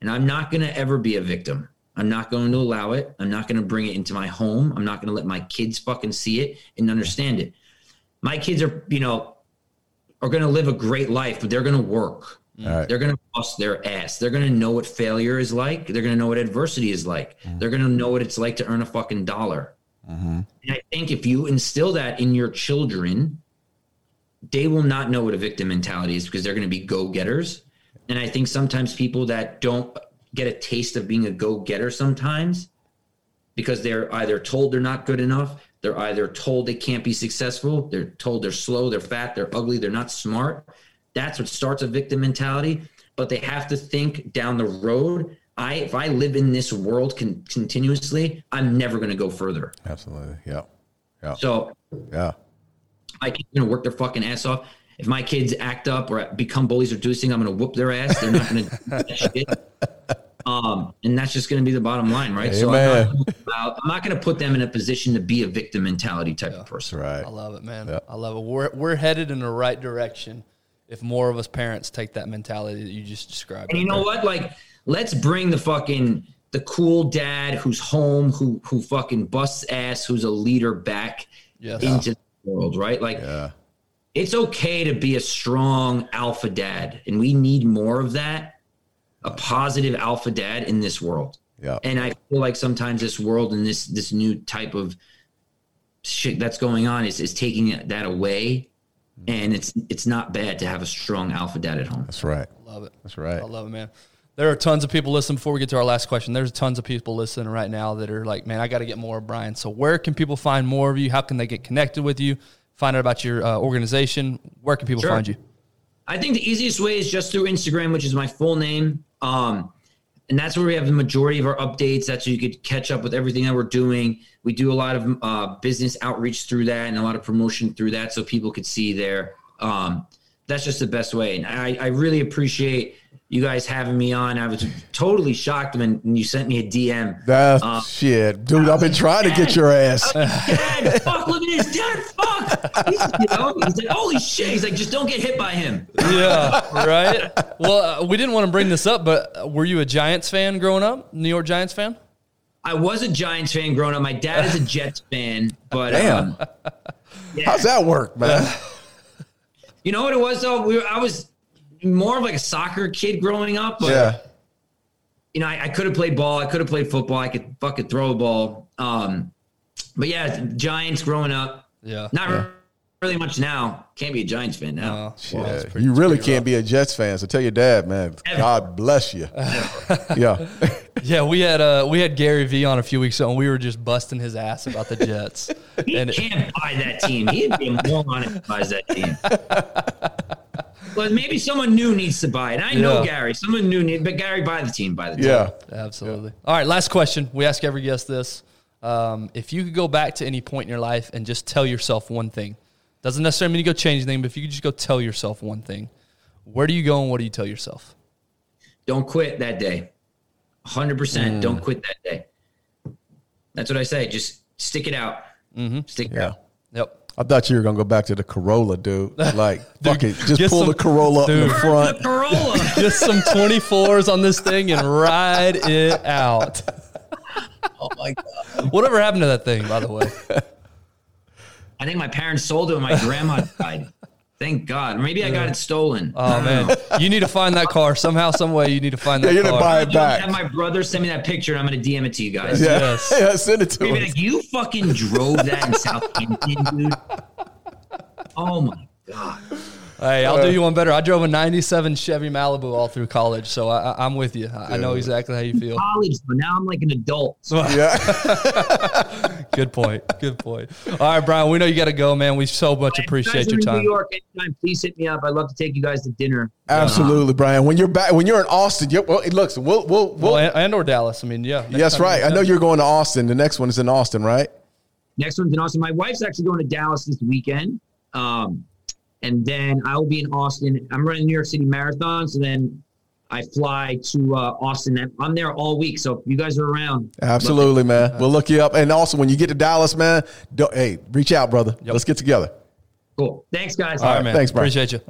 And I'm not going to ever be a victim. I'm not going to allow it. I'm not going to bring it into my home. I'm not going to let my kids fucking see it and understand it. My kids are, you know, are going to live a great life, but they're going to work. Right. They're going to bust their ass. They're going to know what failure is like. They're going to know what adversity is like. Mm-hmm. They're going to know what it's like to earn a fucking dollar. Mm-hmm. And I think if you instill that in your children, they will not know what a victim mentality is because they're going to be go getters. And I think sometimes people that don't get a taste of being a go getter sometimes because they're either told they're not good enough, they're either told they can't be successful, they're told they're slow, they're fat, they're ugly, they're not smart. That's what starts a victim mentality. But they have to think down the road. I if I live in this world con- continuously, I'm never going to go further. Absolutely. Yeah. Yeah. So Yeah. my kids are gonna work their fucking ass off. If my kids act up or become bullies or do this thing, I'm gonna whoop their ass. They're not gonna do that shit. Um, and that's just gonna be the bottom line, right? So I'm not, gonna I'm not gonna put them in a position to be a victim mentality type of person. right. I love it, man. Yeah. I love it. We're we're headed in the right direction if more of us parents take that mentality that you just described. And you know what? Like, let's bring the fucking the cool dad who's home, who who fucking busts ass, who's a leader back Yes. into the world, right? Like Yeah. it's okay to be a strong alpha dad, and we need more of that. A positive alpha dad in this world. Yeah. And I feel like sometimes this world and this this new type of shit that's going on is is taking that away. And it's it's not bad to have a strong alpha dad at home. That's right. Love it. That's right. I love it, man. There are tons of people listening. Before we get to our last question, there's tons of people listening right now that are like, "Man, I got to get more of Brian." So, where can people find more of you? How can they get connected with you? Find out about your uh, organization. Where can people Sure. find you? I think the easiest way is just through Instagram, which is my full name. Um, and that's where we have the majority of our updates. That's where you could catch up with everything that we're doing. We do a lot of uh, business outreach through that and a lot of promotion through that so people could see there. Um, that's just the best way. And I, I really appreciate you guys having me on. I was totally shocked when, when you sent me a DM. That's Uh, shit. Dude, I've been trying to get your ass. Dad, fuck, look at. Dad, fuck. He's, you know, he's like, holy shit. He's like, just don't get hit by him. Yeah, right. Well, uh, we didn't want to bring this up, but uh, were you a Giants fan growing up? New York Giants fan? I was a Giants fan growing up. My dad is a Jets fan, but Damn. um, yeah. How's that work, man? you know what it was though? We were, I was more of like a soccer kid growing up, but Yeah. you know, I, I could have played ball, I could have played football, I could fucking throw a ball. Um, but yeah, Giants growing up, Yeah. not really much now. Can't be a Giants fan now. Well, Yeah. pretty- you really can't be a Jets fan, so tell your dad, man. God bless you. yeah. Yeah, we had uh we had Gary Vee on a few weeks ago, and we were just busting his ass about the Jets. He and can't buy that team. He'd be a moron if he buys that team. But maybe someone new needs to buy it. I know Yeah. Gary. Someone new needs, but Gary buy the team. Buy the team. Yeah. absolutely. All right, last question. We ask every guest this: um, if you could go back to any point in your life and just tell yourself one thing, doesn't necessarily mean you go change anything, but if you could just go tell yourself one thing, where do you go and what do you tell yourself? Don't quit that day. 100%. Don't quit that day. That's what I say. Just stick it out. Stick it Yeah. out. Yep. I thought you were gonna go back to the Corolla, dude. Like, fuck it, just pull some- the Corolla up in the front. The Corolla. Just some 24s on this thing and ride it out. Oh my god. Whatever happened to that thing, by the way? I think my parents sold it when my grandma died. Thank God. Maybe I got it stolen. Oh man, you need to find that car somehow, some way. You need to find Yeah, that you need to car. buy it back. have my brother send me that picture and I'm going to DM it to you guys. Yeah. Yes. yeah, send it to Maybe us. like, you fucking drove that in Southampton, dude. Oh my God. Hey, I'll do you one better. I drove a '97 Chevy Malibu all through college, so I, I- I'm with you. I I know exactly how you feel. College, but now I'm like an adult. So. Yeah. Good point. Good point. All right, Brian. We know you got to go, man. We so much If appreciate guys your are in time. New York anytime, please hit me up. I'd love to take you guys to dinner. Absolutely, Brian. When you're back, when you're in Austin, you well, look, we'll, we'll, we'll Well, and, and or Dallas. I mean, yeah. next yes, right. I know you're going to Austin. The next one is in Austin, right? Next one's in Austin. My wife's actually going to Dallas this weekend. Um, and then I will be in Austin. I'm running New York City Marathon. So then I fly to uh, Austin. I'm there all week. So if you guys are around, Absolutely, man. We'll look you up. And also, when you get to Dallas, man, don't, hey, reach out, brother. Let's get together. cool. Thanks, guys. All right, man. Thanks, Brian. Appreciate you.